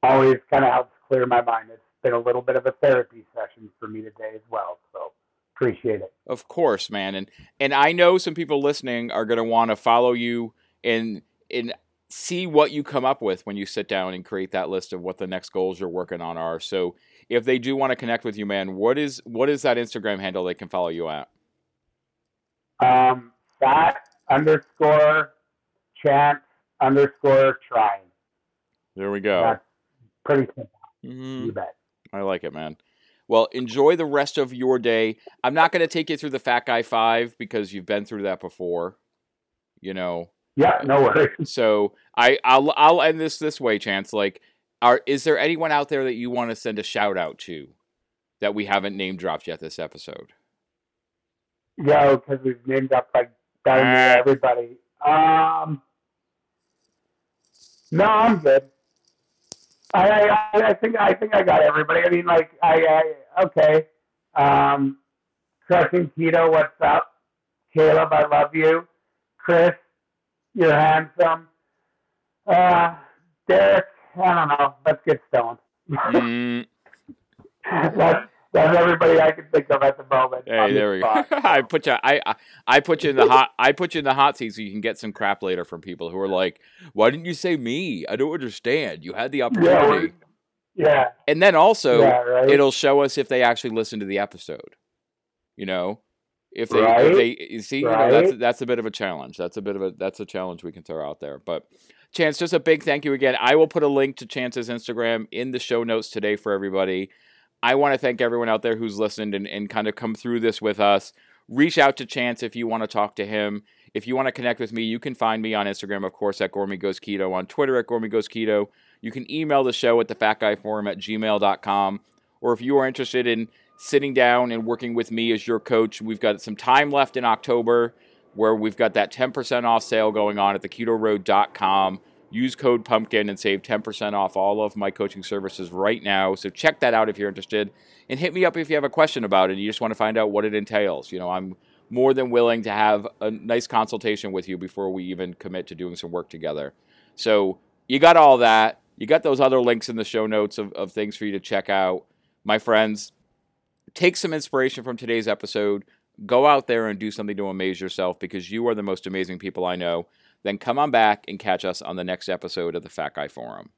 always kind of helps clear my mind. It's been a little bit of a therapy session for me today as well. So appreciate it. Of course, man, and and I know some people listening are going to want to follow you and and see what you come up with when you sit down and create that list of what the next goals you're working on are. So if they do want to connect with you, man, what is what is that Instagram handle they can follow you at? Um, fat underscore chance underscore trying. There we go. That's pretty simple. Mhm. You bet. I like it, man. Well, enjoy the rest of your day. I'm not going to take you through the Fat Guy Five because you've been through that before. You know, Yeah, no worries. so I I'll I'll end this this way, Chance. Like, are is there anyone out there that you want to send a shout out to that we haven't name dropped yet this episode? Yo, because we've named up like near Ah. everybody. Um, no, I'm good. I, I I think I think I got everybody. I mean, like I, I okay. Um, crushing keto, what's up? Caleb, I love you. Chris, you're handsome. Uh, Derek, I don't know. Let's get stoned. Mm, that's, that's everybody I can think of at the moment. hey, there we go. I put you I, I I put you in the hot I put you in the hot seat so you can get some crap later from people who are like, "Why didn't you say me? I don't understand. You had the opportunity." we're- yeah, and then also, yeah, right. it'll show us if they actually listen to the episode. You know, if they, if they you see, you know, that's that's a bit of a challenge. That's a bit of a that's a challenge we can throw out there. But Chance, just a big thank you again. I will put a link to Chance's Instagram in the show notes today for everybody. I want to thank everyone out there who's listened and, and kind of come through this with us. Reach out to Chance if you want to talk to him. If you want to connect with me, you can find me on Instagram, of course, at Gormy Goes Keto, on Twitter at Gormy Goes Keto. You can email the show at the Fat Guy Forum at gmail.com. Or if you are interested in sitting down and working with me as your coach, we've got some time left in October where we've got that 10% off sale going on at theketoroad.com. Use code pumpkin and save 10% off all of my coaching services right now. So check that out if you're interested and hit me up if you have a question about it. and You just want to find out what it entails. You know, I'm more than willing to have a nice consultation with you before we even commit to doing some work together. So you got all that. You got those other links in the show notes of, of things for you to check out. My friends, take some inspiration from today's episode. Go out there and do something to amaze yourself because you are the most amazing people I know. Then come on back and catch us on the next episode of the Fat Guy Forum.